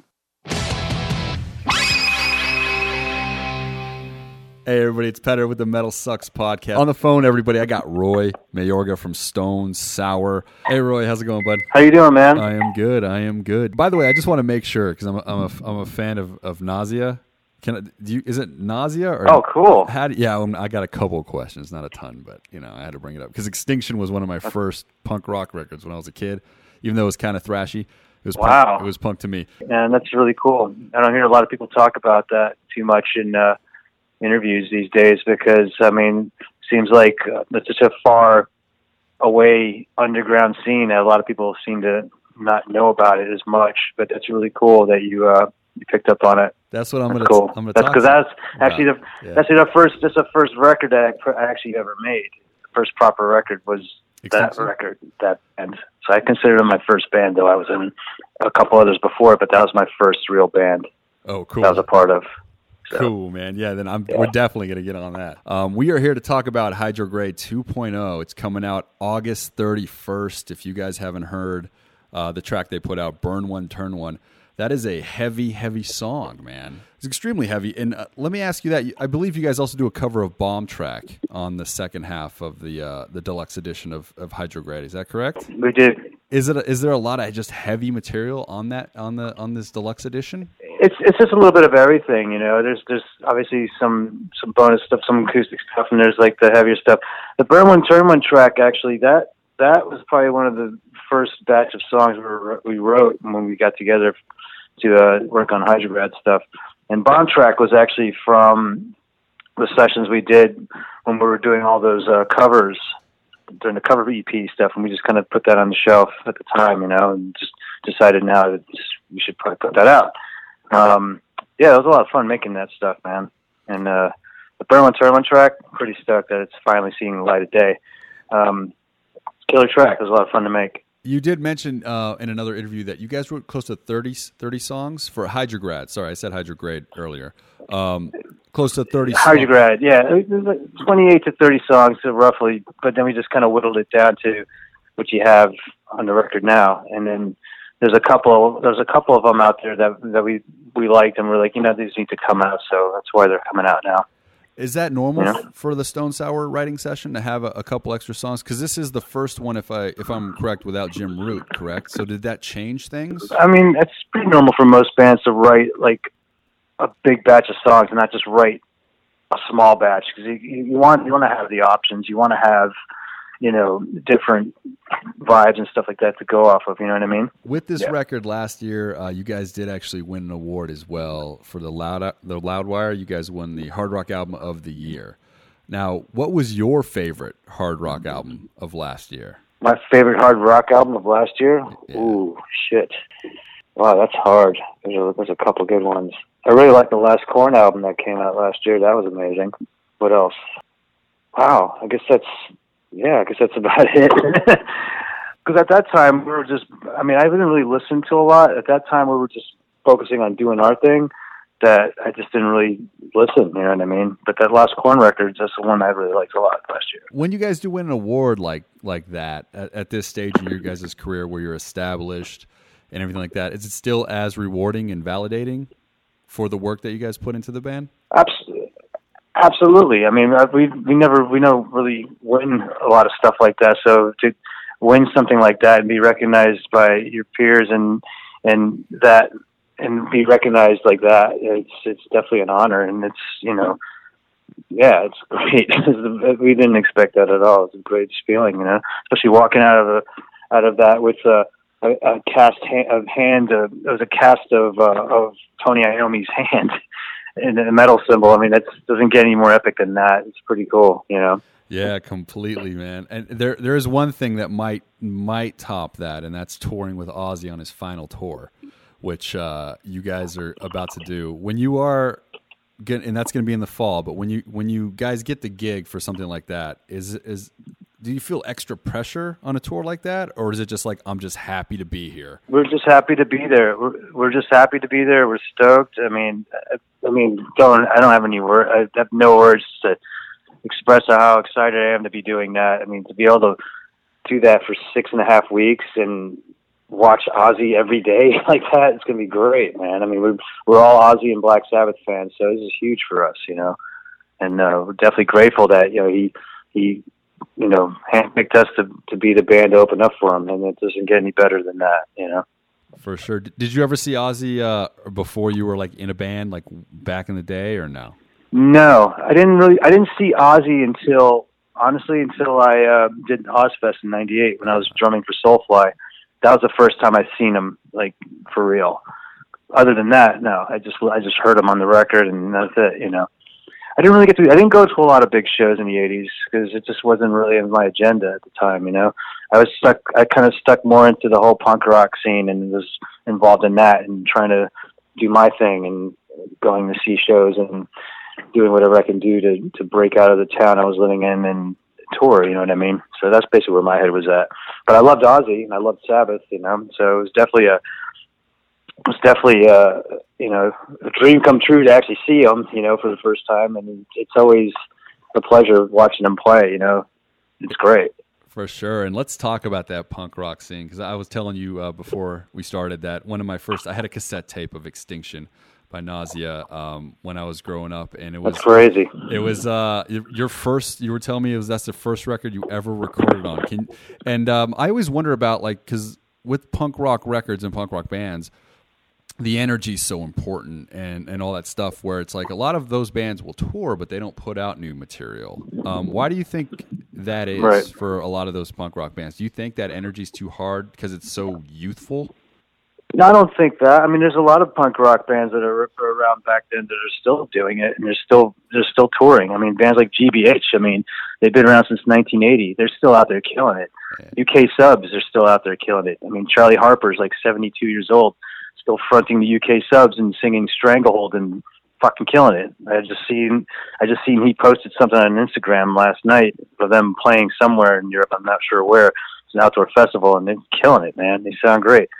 Hey, everybody, it's Petar with the Metal Sucks podcast. On the phone, everybody, I got Roy Mayorga from Stone Sour. Hey, Roy, how's it going, bud? How you doing, man? I am good. I am good. By the way, I just want to make sure because I'm a, I'm a, I'm a fan of, of Nausea. Can I, do you, is it Nausea or Oh, cool. How do, yeah, um, I got a couple of questions, not a ton, but you know, I had to bring it up because Extinction was one of my first punk rock records when I was a kid. Even though it was kind of thrashy, it was Wow. punk, it was punk to me. And that's really cool. I don't hear a lot of people talk about that too much in uh, interviews these days because, I mean, seems like uh, that's such a far away underground scene that a lot of people seem to not know about it as much. But that's really cool that you uh, you picked up on it. That's what I'm That's gonna. cool. I'm gonna that's because that's actually the Yeah. that's the first that's the first record that I pr- actually ever made. The first proper record was that record that band. So I consider it my first band, though I was in a couple others before, but that was my first real band. Oh, cool. That I was a part of. Cool, man. Yeah, then I'm, we're definitely going to get on that. Um, we are here to talk about Hydrograde 2.0. It's coming out August 31st. If you guys haven't heard uh, the track they put out, Burn One, Turn One, that is a heavy, heavy song, man. It's extremely heavy. And uh, let me ask you that. I believe you guys also do a cover of Bomb Track on the second half of the uh, the deluxe edition of, of Hydrograde. Is that correct? We did. Is it? Is there a lot of just heavy material on that on the on this deluxe edition? It's it's just a little bit of everything, you know. There's there's obviously some some bonus stuff, some acoustic stuff, and there's like the heavier stuff. The Burn One Turn One track actually that that was probably one of the first batch of songs we, we wrote when we got together to uh, work on Hydrograd stuff. And Bomb Track was actually from the sessions we did when we were doing all those uh, covers during the cover EP stuff, and we just kind of put that on the shelf at the time, you know, and just decided now that we should probably put that out. Um, yeah, it was a lot of fun making that stuff, man. And uh, the Berlin Turlin track, pretty stoked that it's finally seeing the light of day. Um, killer track. It was a lot of fun to make. You did mention uh, in another interview that you guys wrote close to 30, 30 songs for Hydrograd. Sorry, I said Hydrograde earlier. Um, close to 30 songs. Hydrograd, yeah. It was like 28 to 30 songs uh, roughly, but then we just kind of whittled it down to what you have on the record now. And then there's a couple there's a couple of them out there that that we we liked and we're like, you know, these need to come out, so that's why they're coming out now. Is that normal Yeah. f- for the Stone Sour writing session to have a, a couple extra songs? Because this is the first one, if I if I'm correct, without Jim Root, correct? So did that change things? I mean, it's pretty normal for most bands to write like a big batch of songs and not just write a small batch because you, you want you want to have the options. You want to have you know different vibes and stuff like that to go off of. You know what I mean? With this Yeah. record last year, uh, you guys did actually win an award as well for the Loud the Loudwire. You guys won the Hard Rock Album of the Year. Now, what was your favorite hard rock album of last year? My favorite hard rock album of last year. Ooh, shit! Wow, that's hard. There's a, there's a couple good ones. I really like the last Korn album that came out last year. That was amazing. What else? Wow, I guess that's yeah. I guess that's (laughs) about it. (laughs) Because at that time we were just. I mean, I didn't really listen to a lot. At that time, we were just focusing on doing our thing. That I just didn't really listen. You know what I mean? But that last Korn record, that's the one I really liked a lot last year. When you guys do win an award like like that at, at this stage in your guys' career, where you're established and everything like that, is it still as rewarding and validating for the work that you guys put into the band? Absolutely. Absolutely. I mean, uh, we we never we don't really win a lot of stuff like that. So to win something like that and be recognized by your peers and and that and be recognized like that, it's it's definitely an honor. And it's you know, yeah, it's (laughs) great. we didn't expect that at all. It's a great feeling, you know, especially walking out of a out of that with a a, a cast ha- of hand. Uh, it was a cast of uh, of Tony Iommi's (laughs) hand and a metal symbol. I mean, that doesn't get any more epic than that. It's pretty cool, you know. Yeah, completely, man. And there there is one thing that might might top that, and that's touring with Ozzy on his final tour, which uh, you guys are about to do. When you are, and that's going to be in the fall. But when you when you guys get the gig for something like that, is is do you feel extra pressure on a tour like that, or is it just like I'm just happy to be here? We're just happy to be there. We're, we're just happy to be there. We're stoked. I mean, I, I mean, don't I don't have any word. I have no words to express how excited I am to be doing that. I mean, to be able to do that for six and a half weeks and watch Ozzy every day (laughs) like that, it's gonna be great, man. I mean, we're we're all Ozzy and Black Sabbath fans, so this is huge for us, you know. And uh, we're definitely grateful that you know he he you know handpicked us to to be the band to open up for him, and it doesn't get any better than that, you know. For sure. Did you ever see Ozzy uh, before you were like in a band, like back in the day, or no? No, I didn't really. I didn't see Ozzy until honestly until I uh, did Ozzfest in '98 when I was drumming for Soulfly. That was the first time I'd seen him like for real. Other than that, no. I just I just heard him on the record and that's it. You know, I didn't really get to. I didn't go to a lot of big shows in the '80s because it just wasn't really in my agenda at the time. You know, I was stuck. I kind of stuck more into the whole punk rock scene and was involved in that and trying to do my thing and going to see shows and doing whatever I can do to to break out of the town I was living in and tour. You know what I mean? So that's basically where my head was at. But I loved Ozzy and I loved Sabbath. You know, so it was definitely a was definitely uh you know a dream come true to actually see him. You know, for the first time, and it's always a pleasure watching him play. You know, it's great. For sure. And let's talk about that punk rock scene because I was telling you uh, before we started that one of my first, I had a cassette tape of Extinction by Nausea um, when I was growing up, and it was That's crazy. It was uh, your your first. You were telling me it was that's the first record you ever recorded on. Can and um, I always wonder about like because with punk rock records and punk rock bands, the energy is so important and and all that stuff. Where it's like a lot of those bands will tour, but they don't put out new material. Um, why do you think that is Right. for a lot of those punk rock bands? Do you think that energy is too hard because it's so youthful? No, I don't think that. I mean, there's a lot of punk rock bands that are, around back then that are still doing it, and they're still they're still touring. I mean, bands like GBH. I mean, they've been around since 1980. They're still out there killing it. UK Subs are still out there killing it. I mean, Charlie Harper's like 72 years old, still fronting the UK Subs and singing Stranglehold and fucking killing it. I just seen I just seen he posted something on Instagram last night of them playing somewhere in Europe. I'm not sure where. It's an outdoor festival, and they're killing it, man. They sound great.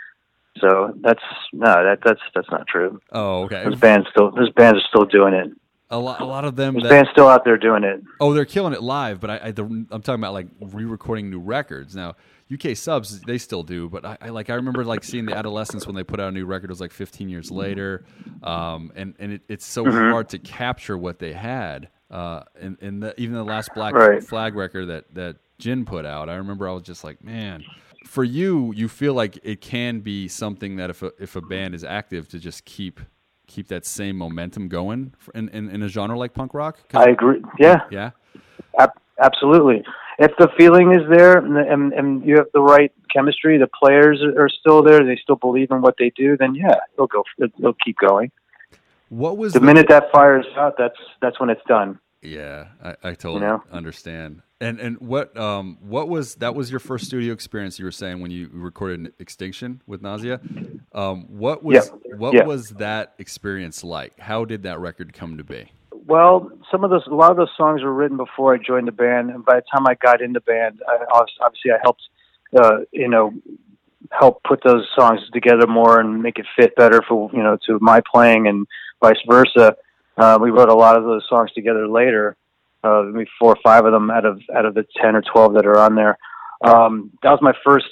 So that's no, that that's that's not true. Oh, okay. Those bands still, those bands are still doing it. A lot, a lot of them. Those that- bands still out there doing it. Oh, they're killing it live, but I, I the, I'm talking about like re-recording new records. Now, UK subs they still do, but I, I like I remember like seeing the Adolescents when they put out a new record. It was like 15 years later, um, and and it, it's so Mhm. hard to capture what they had. Uh, and and the, even the last Black Right. Flag record that that Ginn put out, I remember I was just like, man. For you, you feel like it can be something that if a, if a band is active to just keep keep that same momentum going in, in, in a genre like punk rock? I agree. Yeah, Yeah. Ab- absolutely. If the feeling is there and, and and you have the right chemistry, the players are still there, they still believe in what they do, then yeah, they'll go. They'll keep going. What was The minute that fires out, that's that's when it's done. Yeah, I, I totally know? understand. And and what um what was that was your first studio experience? You were saying when you recorded Extinction with Nausea. Um, what was Yeah, what yeah. was that experience like? How did that record come to be? Well, some of those, a lot of those songs were written before I joined the band, and by the time I got in the band, I, obviously I helped, uh, you know, help put those songs together more and make it fit better for you know to my playing and vice versa. Uh, we wrote a lot of those songs together later, uh, maybe four or five of them out of out of the ten or twelve that are on there. Um, that was my first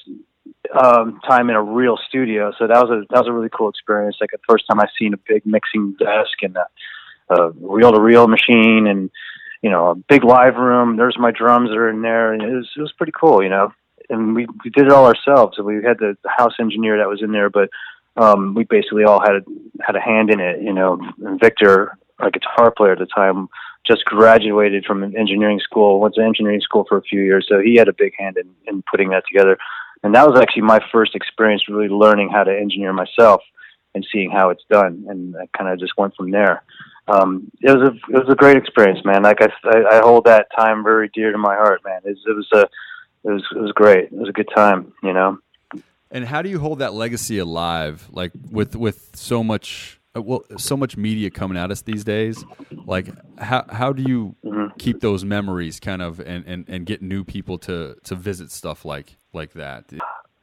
um, time in a real studio, so that was a that was a really cool experience. Like the first time I seen a big mixing desk and a, a reel-to-reel machine, and you know a big live room. There's my drums that are in there, and it was it was pretty cool, you know. And we we did it all ourselves. We had the, the house engineer that was in there, but um, we basically all had a, had a hand in it, you know. And Victor, our guitar player at the time, just graduated from an engineering school, went to engineering school for a few years, so he had a big hand in, in putting that together. And that was actually my first experience really learning how to engineer myself and seeing how it's done. And I kind of just went from there. Um, it was a it was a great experience, man. Like I, I, I hold that time very dear to my heart, man. It was, it was a it was it was great. It was a good time, you know. And how do you hold that legacy alive? Like with with so much uh, well, so much media coming at us these days. Like how how do you Mm-hmm. keep those memories kind of and, and, and get new people to to visit stuff like like that?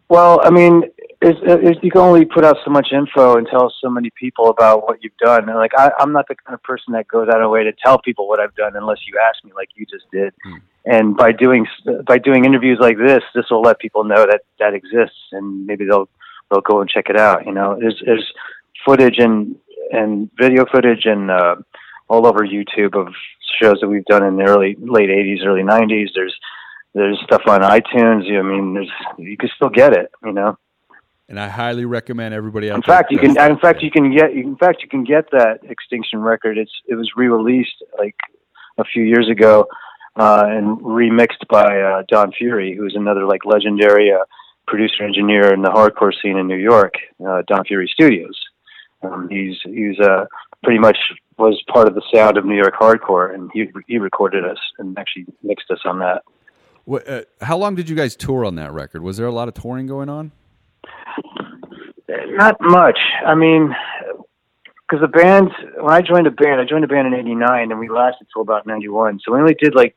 Well, I mean, it's, it's, you can only put out so much info and tell so many people about what you've done. And like, I, I'm not the kind of person that goes out of way to tell people what I've done unless you ask me, like you just did. And by doing by doing interviews like this, this will let people know that that exists, and maybe they'll they'll go and check it out. You know, there's there's footage and and video footage and uh, all over YouTube of shows that we've done in the early late '80s, early '90s. There's there's stuff on iTunes. I mean, there's you can still get it. You know. And I highly recommend everybody out In fact, you can. In fact, you can get. In fact, you can get that Extinction record. It's it was re-released like a few years ago uh, and remixed by uh, Don Fury, who's another like legendary uh, producer engineer in the hardcore scene in New York. Uh, Don Fury Studios. Um, he's he's uh, pretty much was part of the sound of New York hardcore, and he he recorded us and actually mixed us on that. What, uh, how long did you guys tour on that record? Was there a lot of touring going on? Not much. I mean, because the band, when I joined the band, I joined the band in '89, and we lasted till about '91. So we only did like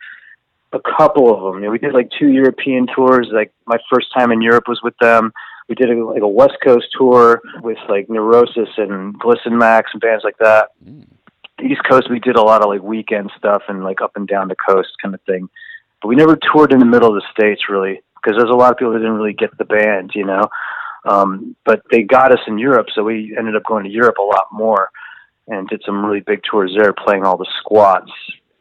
a couple of them. You know, we did like two European tours. Like my first time in Europe was with them. We did a, like a West Coast tour with like Neurosis and Glisten Max and bands like that. The East Coast, we did a lot of like weekend stuff and like up and down the coast kind of thing. But we never toured in the middle of the states really, because there's a lot of people that didn't really get the band, you know. Um, but they got us in Europe, so we ended up going to Europe a lot more and did some really big tours there, playing all the squats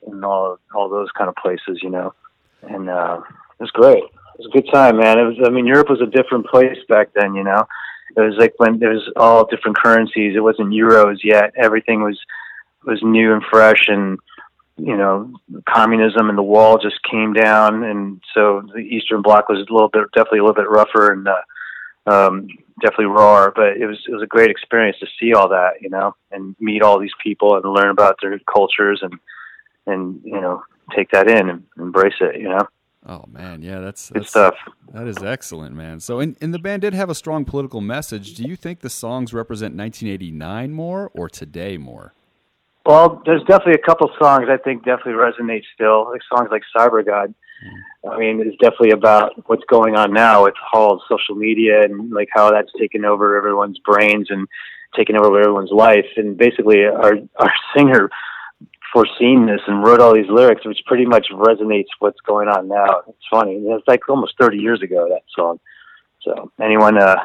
and all all those kind of places, you know. And uh, it was great. It was a good time, man. It was. I mean, Europe was a different place back then, you know. It was like when there was all different currencies. It wasn't euros yet. Everything was was new and fresh, and you know, communism and the wall just came down, and so the Eastern Bloc was a little bit, definitely a little bit rougher, and uh, um, definitely raw, but it was it was a great experience to see all that, you know, and meet all these people and learn about their cultures and and you know take that in and embrace it, you know. Oh man, yeah, that's Good that's stuff. That is excellent, man. So, and, and the band did have a strong political message. Do you think the songs represent 1989 more or today more? Well, there's definitely a couple songs I think definitely resonate still. Like songs like Cyber God. I mean, it's definitely about what's going on now with all social media and like how that's taken over everyone's brains and taken over everyone's life. And basically, our our (laughs) singer foreseen this and wrote all these lyrics, which pretty much resonates what's going on now. It's funny. It's like almost 30 years ago that song. So anyone uh,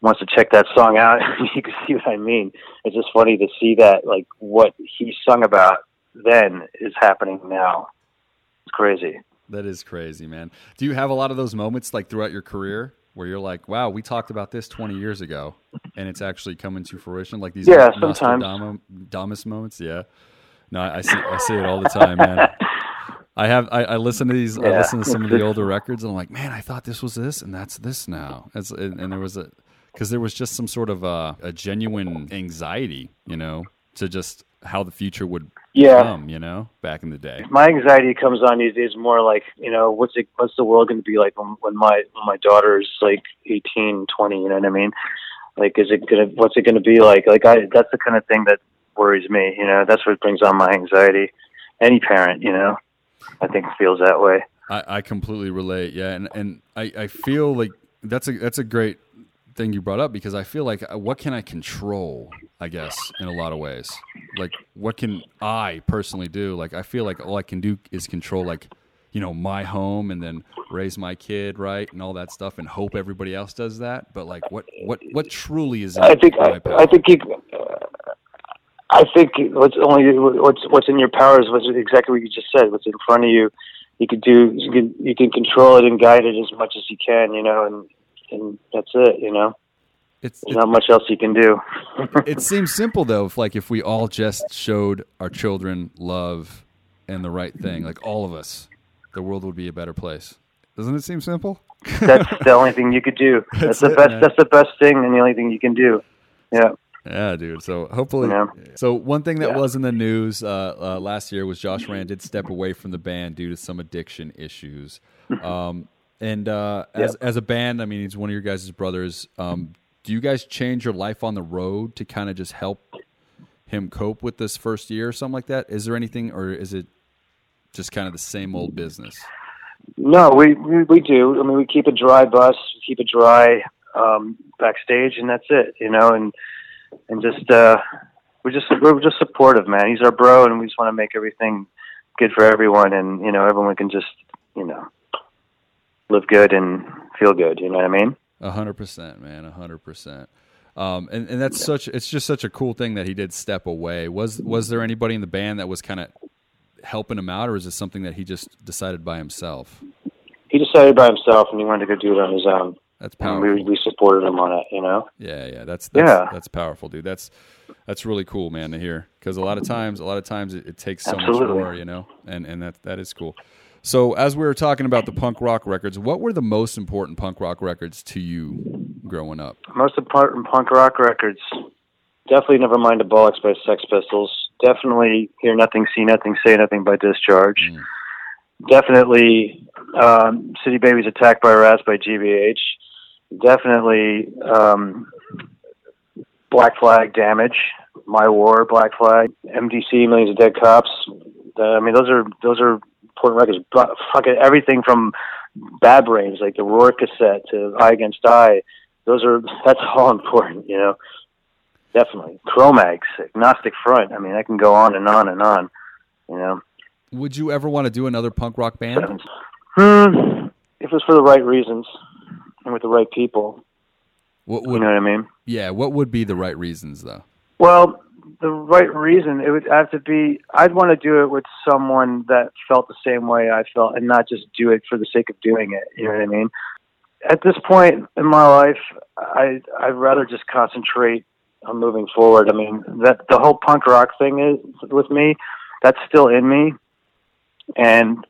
wants to check that song out, (laughs) you can see what I mean. It's just funny to see that like what he sung about then is happening now. It's crazy. That is crazy, man. Do you have a lot of those moments like throughout your career where you're like, "Wow, we talked about this 20 years ago, and it's actually coming to fruition"? Like these Yeah, sometimes. Nostradamus moments. Yeah. No, I see. I see it all the time, man. (laughs) I have. I, I listen to these. I listen to some of the (laughs) older records, and I'm like, man, I thought this was this, and that's this now. It's, and, and there was a because there was just some sort of a, a genuine anxiety, you know, to just how the future would Yeah. come, you know, back in the day. my anxiety comes on these days more like you know what's it what's the world going to be like when, when my when my daughter's like eighteen twenty you know what i mean like is it gonna what's it going to be like like i that's the kind of thing that worries me you know that's what brings on my anxiety any parent you know i think feels that way I, I completely relate. Yeah, and and I, I feel like that's a that's a great thing you brought up because I feel like uh, what can I control? I guess in a lot of ways, like what can I personally do? Like I feel like all I can do is control like you know my home and then raise my kid right and all that stuff and hope everybody else does that. But like what what what truly is i think I? I think you i think what's only what's what's in your power is what's exactly what you just said what's in front of you you can do you can you can control it and guide it as much as you can you know and and that's it you know It's, there's not much else you can do (laughs) it seems simple though if like if we all just showed our children love and the right thing like all of us the world would be a better place doesn't it seem simple that's (laughs) the only thing you could do. That's That's, the it, best. man. That's the best thing, and the only thing you can do. Yeah. yeah dude so hopefully Yeah. so one thing that Yeah. was in the news uh, uh, last year was josh rand did step away from the band due to some addiction issues um, (laughs) and uh, as, as a band i mean he's one of your guys' brothers um, do you guys change your life on the road to kind of just help him cope with this first year or something like that is there anything or is it just kind of the same old business No, we, we we do. I mean, we keep a dry bus, we keep it dry um, backstage, and that's it. You know, and and just uh, we're just we're just supportive, man. He's our bro, and we just want to make everything good for everyone, and you know, everyone can just you know live good and feel good. You know what I mean? A hundred percent, man. A hundred percent. Um, and, and that's such it's just such a cool thing that he did step away. Was was there anybody in the band that was kind of helping him out, or is it something that he just decided by himself? He decided by himself, and he wanted to go do it on his own. That's And we powerful. we supported him on it. You know. Yeah, yeah, that's that's, Yeah. that's powerful, dude. That's that's really cool, man, to hear. Because a lot of times, a lot of times, it, it takes so Absolutely. much more, you know, and and that that is cool. So, as we were talking about the punk rock records, what were the most important punk rock records to you growing up? most important punk rock records. Definitely never mind the bollocks by Sex Pistols. Definitely hear nothing, see nothing, say nothing by Discharge. Definitely um, City Babies Attacked by Rats by GBH. Definitely um, Black Flag Damage, My War, Black Flag, MDC Millions of Dead Cops. Uh, I mean, those are those are important records. But fucking everything from Bad Brains, like the ROIR cassette, to I Against I. Those are (laughs) that's all important, you know. Definitely, Cro-Mags, Agnostic Front. I mean, I can go on and on and on. You know, Would you ever want to do another punk rock band? hmm, if it was for the right reasons and with the right people. What You know what I mean? Yeah, what would be the right reasons though? Well, the right reason it would have to be. I'd want to do it with someone that felt the same way I felt, and not just do it for the sake of doing it. You know what I mean? At this point in my life, I I'd rather just concentrate on moving forward. I mean, that the whole punk rock thing is with me. That's still in me, and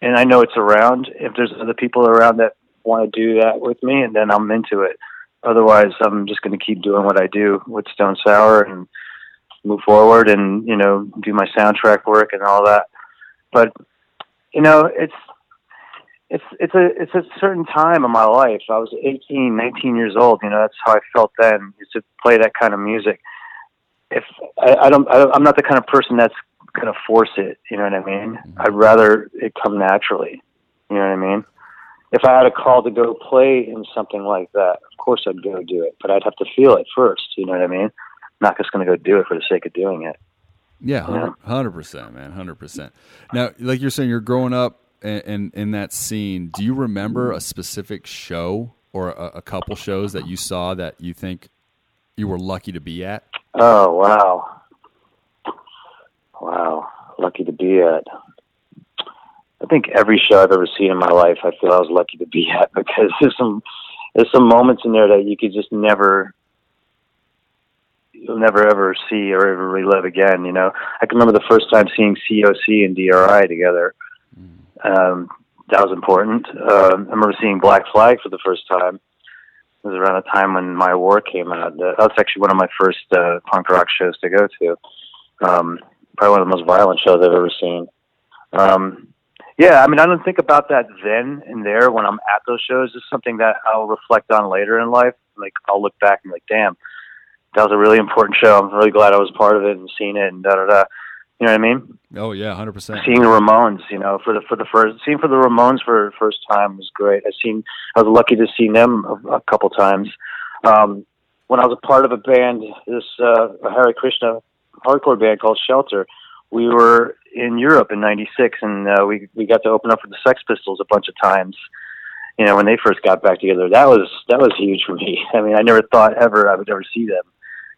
and I know it's around. If there's other people around that want to do that with me, and then I'm into it. Otherwise, I'm just going to keep doing what I do with Stone Sour and move forward, and you know, do my soundtrack work and all that. But you know, it's it's it's a it's a certain time in my life. I was 18, 19 years old. You know, that's how I felt then. Is to play that kind of music. If I, I don't, I, I'm not the kind of person that's going to force it. You know what I mean? Mm-hmm. I'd rather it come naturally. You know what I mean? If I had a call to go play in something like that, of course I'd go do it. But I'd have to feel it first. You know what I mean? Not just going to go do it for the sake of doing it. Yeah, hundred percent, man, hundred percent. Now, like you're saying, you're growing up in, in in that scene. Do you remember a specific show or a, a couple shows that you saw that you think you were lucky to be at? Oh wow, wow! Lucky to be at. I think every show I've ever seen in my life, I feel I was lucky to be at (laughs) because there's some there's some moments in there that you could just never you'll never ever see or ever relive again. You know, I can remember the first time seeing COC and DRI together. Um, that was important. Uh, I remember seeing Black Flag for the first time. It was around the time when My War came out. That was actually one of my first uh, punk rock shows to go to. Um, probably one of the most violent shows I've ever seen. Um, yeah, I mean, I don't think about that then and there when I'm at those shows. It's something that I'll reflect on later in life. Like I'll look back and like, damn, that was a really important show. I'm really glad I was part of it and seen it and da da da. You know what I mean? Oh yeah, hundred percent. Seeing the Ramones, you know, for the for the first seeing for the Ramones for the first time was great. I seen I was lucky to see them a, a couple times. Um, when I was a part of a band, this uh, a Hare Krishna hardcore band called Shelter, we were in Europe in '96, and uh, we we got to open up for the Sex Pistols a bunch of times. You know, when they first got back together, that was that was huge for me. (laughs) I mean, I never thought ever I would ever see them,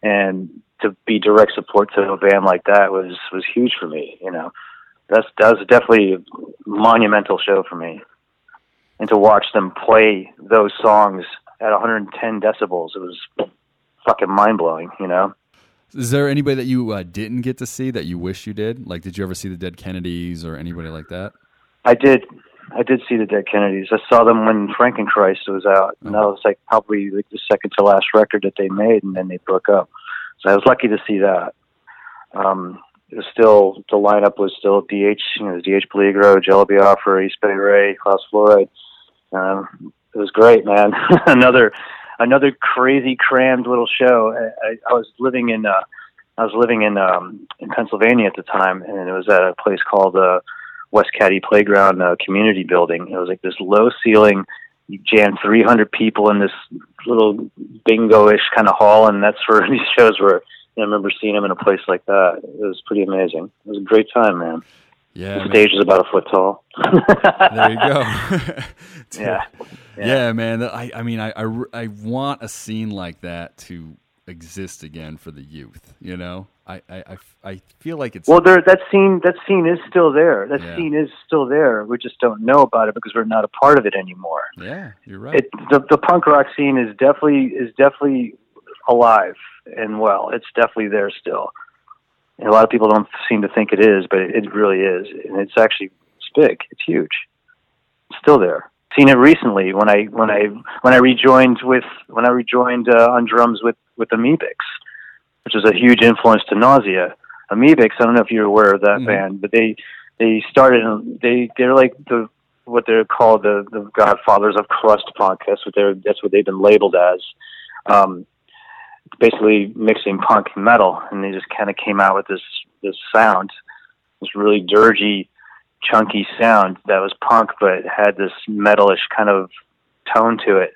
and to be direct support to a band like that was was huge for me. You know, that's that was definitely a monumental show for me, and to watch them play those songs at 110 decibels, it was fucking mind blowing. You know. Is there anybody that you uh, didn't get to see that you wish you did? Like, did you ever see the Dead Kennedys or anybody like that? I did. I did see the Dead Kennedys. I saw them when Frankenchrist was out, and that was like probably like the second to last record that they made, and then they broke up. So I was lucky to see that. Um, it was still the lineup was still DH, you know, DH Peligro, Jello Biafra, East Bay Ray, Klaus Flouride. Um, it was great, man. (laughs) another another crazy crammed little show. I, I, I was living in uh, I was living in um, in Pennsylvania at the time, and it was at a place called uh, West Caddy Playground uh, Community Building. It was like this low ceiling. You jam 300 people in this little bingo-ish kind of hall, and that's where (laughs) these shows were. And I remember seeing them in a place like that. It was pretty amazing. It was a great time, man. Yeah, the man. stage was about a foot tall. (laughs) there you go. (laughs) Dude. Yeah. yeah, man. I, I mean, I, I, I want a scene like that to exist again for the youth. You know, I, I, I, feel like it's Well, there that scene that scene is still there. That Yeah. scene is still there. We just don't know about it because we're not a part of it anymore. yeah, you're right. It, the the punk rock scene is definitely is definitely alive and well. It's definitely there still. And a lot of people don't seem to think it is, but it, it really is, and it's actually it's big. It's huge. It's still there. Seen it recently when I when I when I rejoined with when I rejoined uh, on drums with with Amebix, which was a huge influence to Nausea. Amebix, I don't know if you're aware of that band, but they they started they they're like the what they're called the the godfathers of crust punk. That's what they're that's what they've been labeled as. Um, basically mixing punk and metal, and they just kind of came out with this this sound, this really dirgy, chunky sound that was punk, but had this metalish kind of tone to it.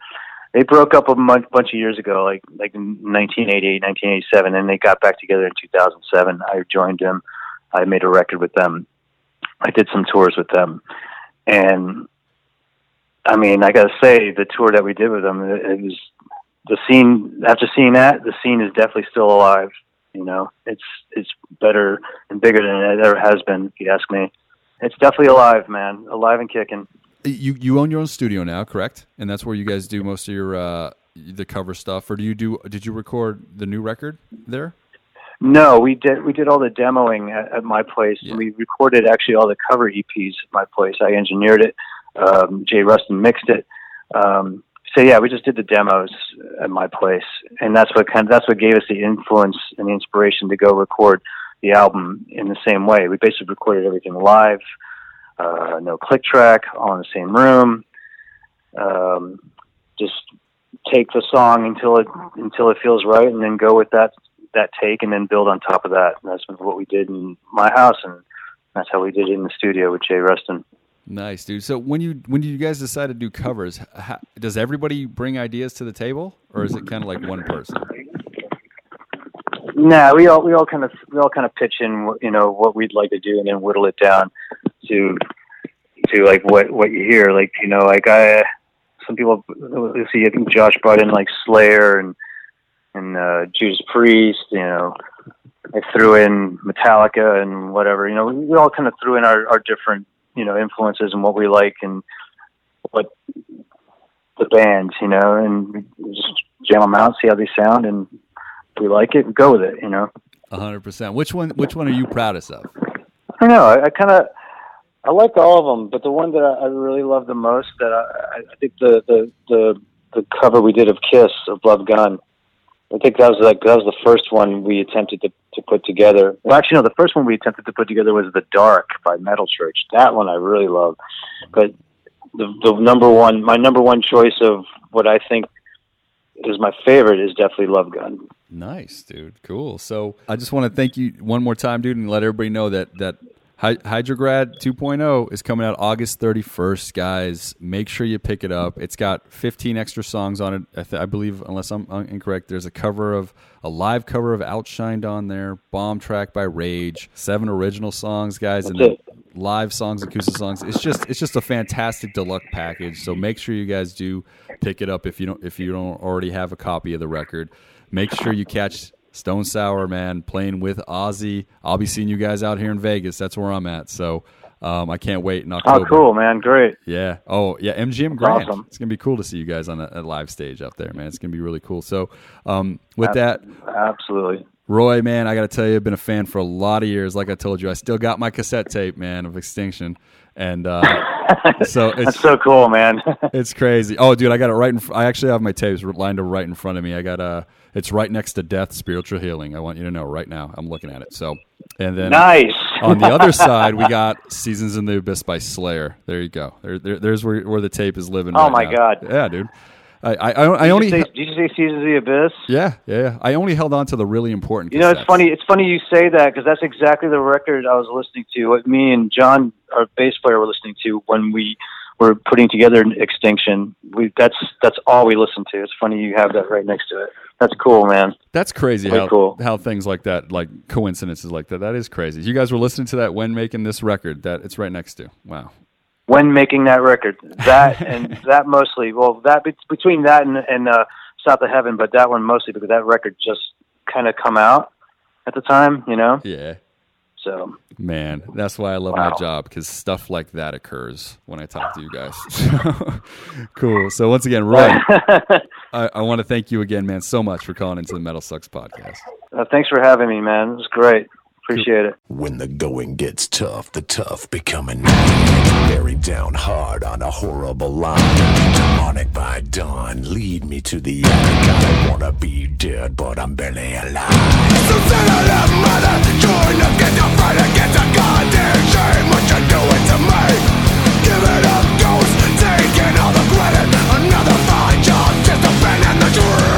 They broke up a month, bunch of years ago, like like in 1988, 1987, and they got back together in 2007. I joined them. I made a record with them. I did some tours with them, and I mean, I gotta say, the tour that we did with them, it, it was the scene. After seeing that, the scene is definitely still alive. You know, it's it's better and bigger than it ever has been. If you ask me, it's definitely alive, man, alive and kicking. You you own your own studio now, correct? And that's where you guys do most of your uh, the cover stuff, or do you do? Did you record the new record there? No, we did we did all the demoing at, at my place. and We recorded actually all the cover EPs at my place. I engineered it. Um, Jay Ruston mixed it. Um, so yeah, we just did the demos at my place, and that's what kind of, that's what gave us the influence and the inspiration to go record the album in the same way. We basically recorded everything live, uh, no click track, all in the same room. Um, just take the song until it until it feels right, and then go with that that take, and then build on top of that. And that's what we did in my house, and that's how we did it in the studio with Jay Ruston. Nice, dude. So when you when you guys decide to do covers, how, does everybody bring ideas to the table, or is it kind of like one person? Nah, we all we all kind of we all kind of pitch in, you know, what we'd like to do, and then whittle it down to to like what what you hear. Like you know, like I some people you see. I think Josh brought in like Slayer and and uh, Judas Priest. You know, I threw in Metallica and whatever. You know, we, we all kind of threw in our our different you know influences and what we like and what the bands. You know, and just jam them out, see how they sound, and if we like it, go with it. You know. A hundred percent. Which one? Which one are you proudest of? I don't know. I, I kind of I like all of them, but the one that I, I really love the most that I, I think the, the the the cover we did of Kiss of Love Gun. I think that was like that was the first one we attempted to to put together. Well, actually, no, the first one we attempted to put together was The Dark by Metal Church. That one I really love, but the the number one my number one choice of what I think is my favorite is definitely Love Gun. Nice, dude. Cool. So I just want to thank you one more time, dude, and let everybody know that that Hy- Hydrograd 2.0 is coming out August 31st, guys. Make sure you pick it up. It's got 15 extra songs on it. I, th- I believe, unless I'm un- incorrect, there's a cover of a live cover of Outshined on there, Bombtrack by Rage, seven original songs, guys, and live songs, acoustic songs. It's just it's just a fantastic deluxe package. So make sure you guys do pick it up if you don't if you don't already have a copy of the record. Make sure you catch Stone Sour, man, playing with Ozzy. I'll be seeing you guys out here in Vegas. That's where I'm at. So um, I can't wait in October. Oh, cool, man! Great. Yeah. Oh, yeah. MGM Grand. awesome. It's gonna be cool to see you guys on a, a live stage up there, man. It's gonna be really cool. So, um, with that, Absolutely. Roy, man, I got to tell you, I've been a fan for a lot of years. Like I told you, I still got my cassette tape, man, of Extinction, and uh, (laughs) so it's That's so cool, man. (laughs) it's crazy. Oh, dude, I got it right in. Fr- I actually have my tapes lined up right in front of me. I got uh It's right next to Death, Spiritual Healing. I want you to know right now. I'm looking at it. So, and then Nice. on the other (laughs) side, we got Seasons in the Abyss by Slayer. There you go. There, there there's where where the tape is living. Oh, right my now. God. Yeah, dude. I I, I, I Did only you say, did you say Seasons of the Abyss? yeah, yeah yeah. I only held on to the really important. You know, it's funny. It's funny you say that because that's exactly the record I was listening to. What me and John, our bass player, were listening to when we were putting together Extinction. We that's that's all we listened to. It's funny you have that right next to it. That's cool, man. That's crazy how cool. how things like that, like coincidences like that. That is crazy. You guys were listening to that when making this record. That it's right next to. Wow. When making that record, that (laughs) and that mostly. Well, that between that and, and uh, South of Heaven, but that one mostly because that record just kind of come out at the time. You know. Yeah. So Man, that's why I love Wow. my job because stuff like that occurs when I talk to you guys. (laughs) cool. So once again, Roy, (laughs) I, I want to thank you again, man, so much for calling into the Metal Sucks podcast. uh, thanks for having me, man. It was great. Appreciate it. When the going gets tough, the tough become a nine. Bearing down hard on a horrible line. Demonic by dawn, lead me to the end. I wanna be dead, but I'm barely alive. So say I love mother, join up, get the fight against a goddamn shame. What you doing to me? Give it up, ghost, taking all the credit. Another fine job, just abandoning the dream.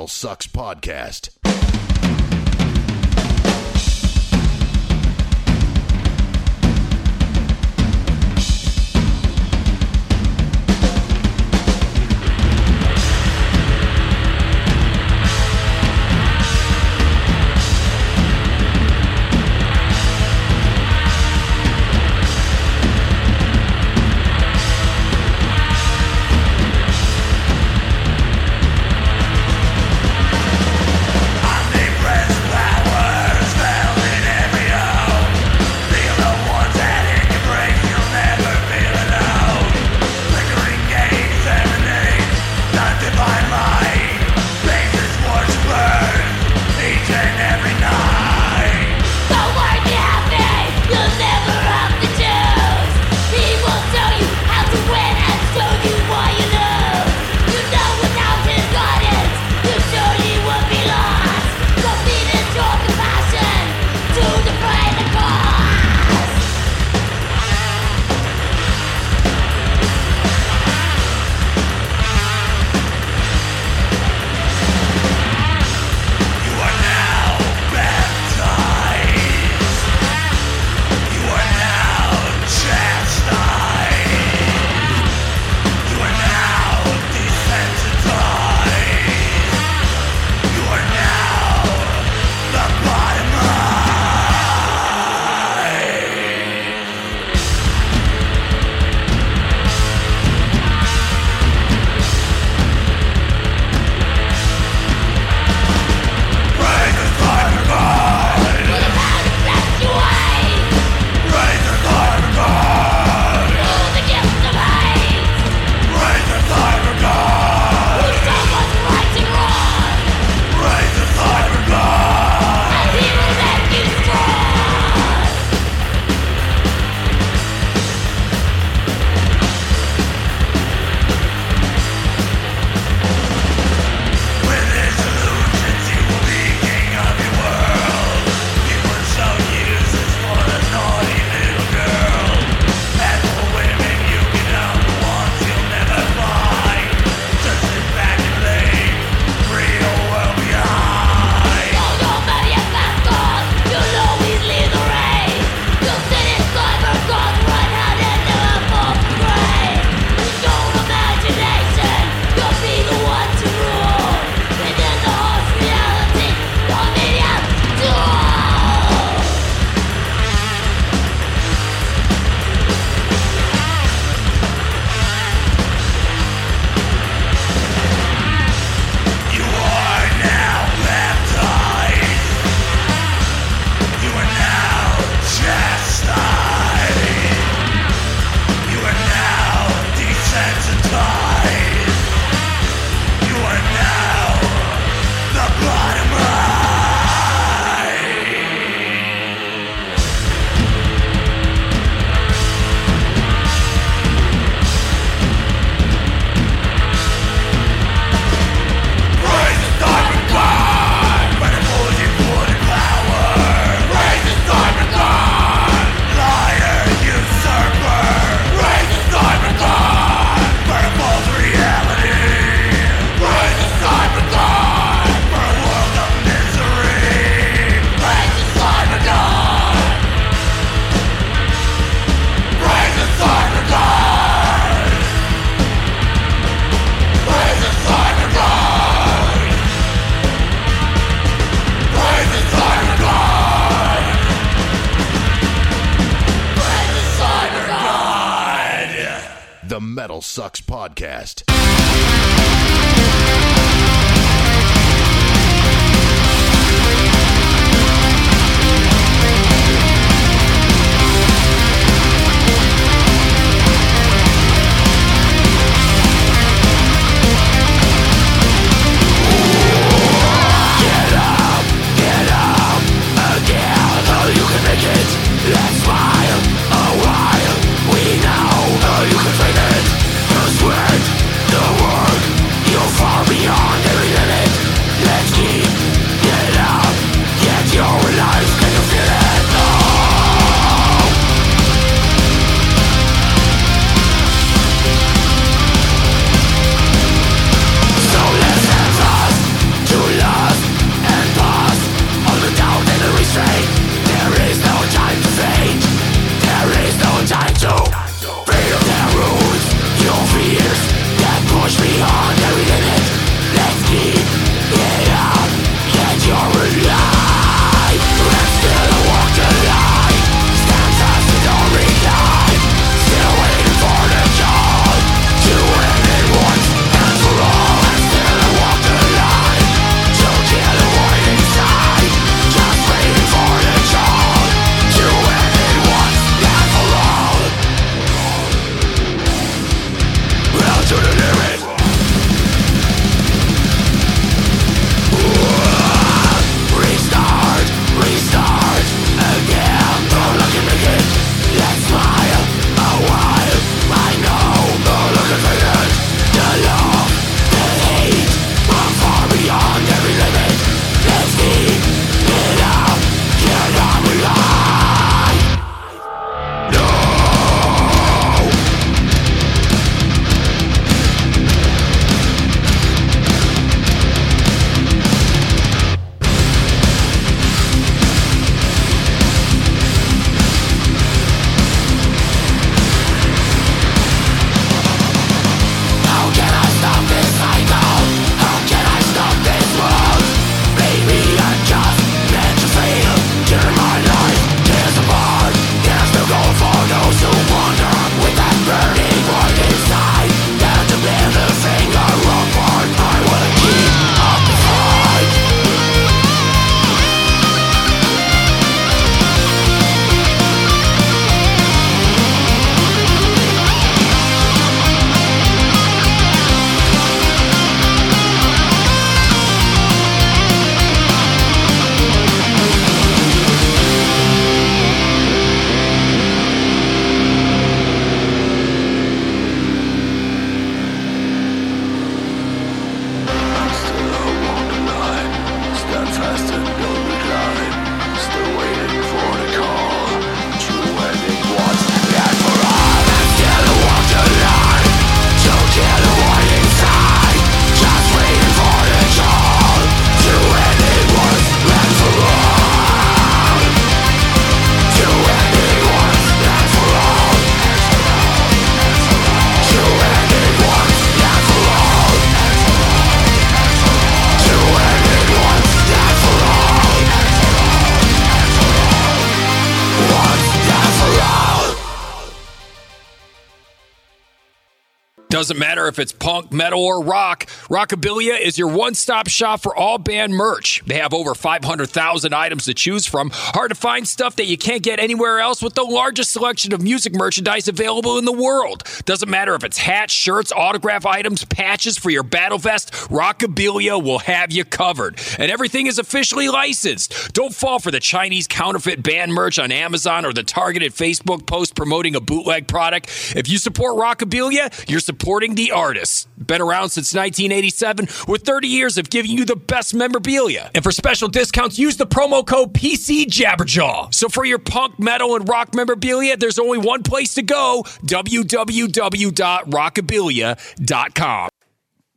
Metal Sucks Podcast. Sucks Podcast. Doesn't matter if it's punk, metal, or rock, Rockabilia is your one stop shop for all band merch. They have over 500,000 items to choose from. Hard to find stuff that you can't get anywhere else with the largest selection of music merchandise available in the world. Doesn't matter if it's hats, shirts, autograph items, patches for your battle vest, Rockabilia will have you covered. And everything is officially licensed. Don't fall for the Chinese counterfeit band merch on Amazon or the targeted Facebook post promoting a bootleg product. If you support Rockabilia, you're supporting the artists. Been around since 1987 with 30 years of giving you the best memorabilia. And for special discounts, use the promo code PC Jabberjaw. So for your punk, metal, and rock memorabilia, there's only one place to go www.rockabilia.com.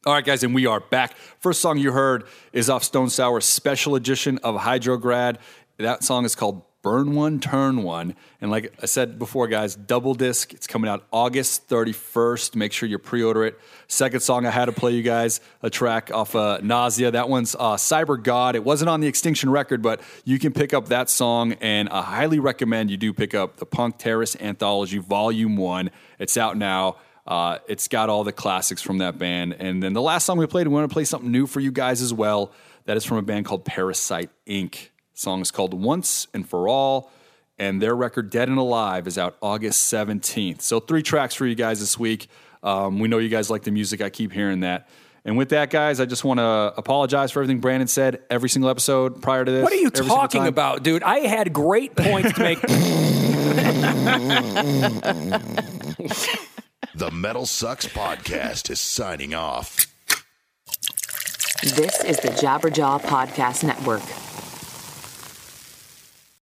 All right, guys, and we are back. First song you heard is off Stone Sour special edition of Hydrograd. That song is called Burn One, Turn One. And like I said before, guys, double disc. It's coming out August 31st. Make sure you pre order it. Second song I had to play you guys a track off uh, Nausea. That one's uh, Cyber God. It wasn't on the Extinction record, but you can pick up that song. And I highly recommend you do pick up the Punk Terrorist Anthology Volume 1. It's out now. Uh, it's got all the classics from that band. And then the last song we played, we want to play something new for you guys as well. That is from a band called Parasite Inc. The song is called Once and For All. And their record, Dead and Alive, is out August 17th. So, three tracks for you guys this week. Um, we know you guys like the music. I keep hearing that. And with that, guys, I just want to apologize for everything Brandon said every single episode prior to this. What are you talking about, dude? I had great points to make. (laughs) The Metal Sucks Podcast is signing off. This is the Jabberjaw Podcast Network.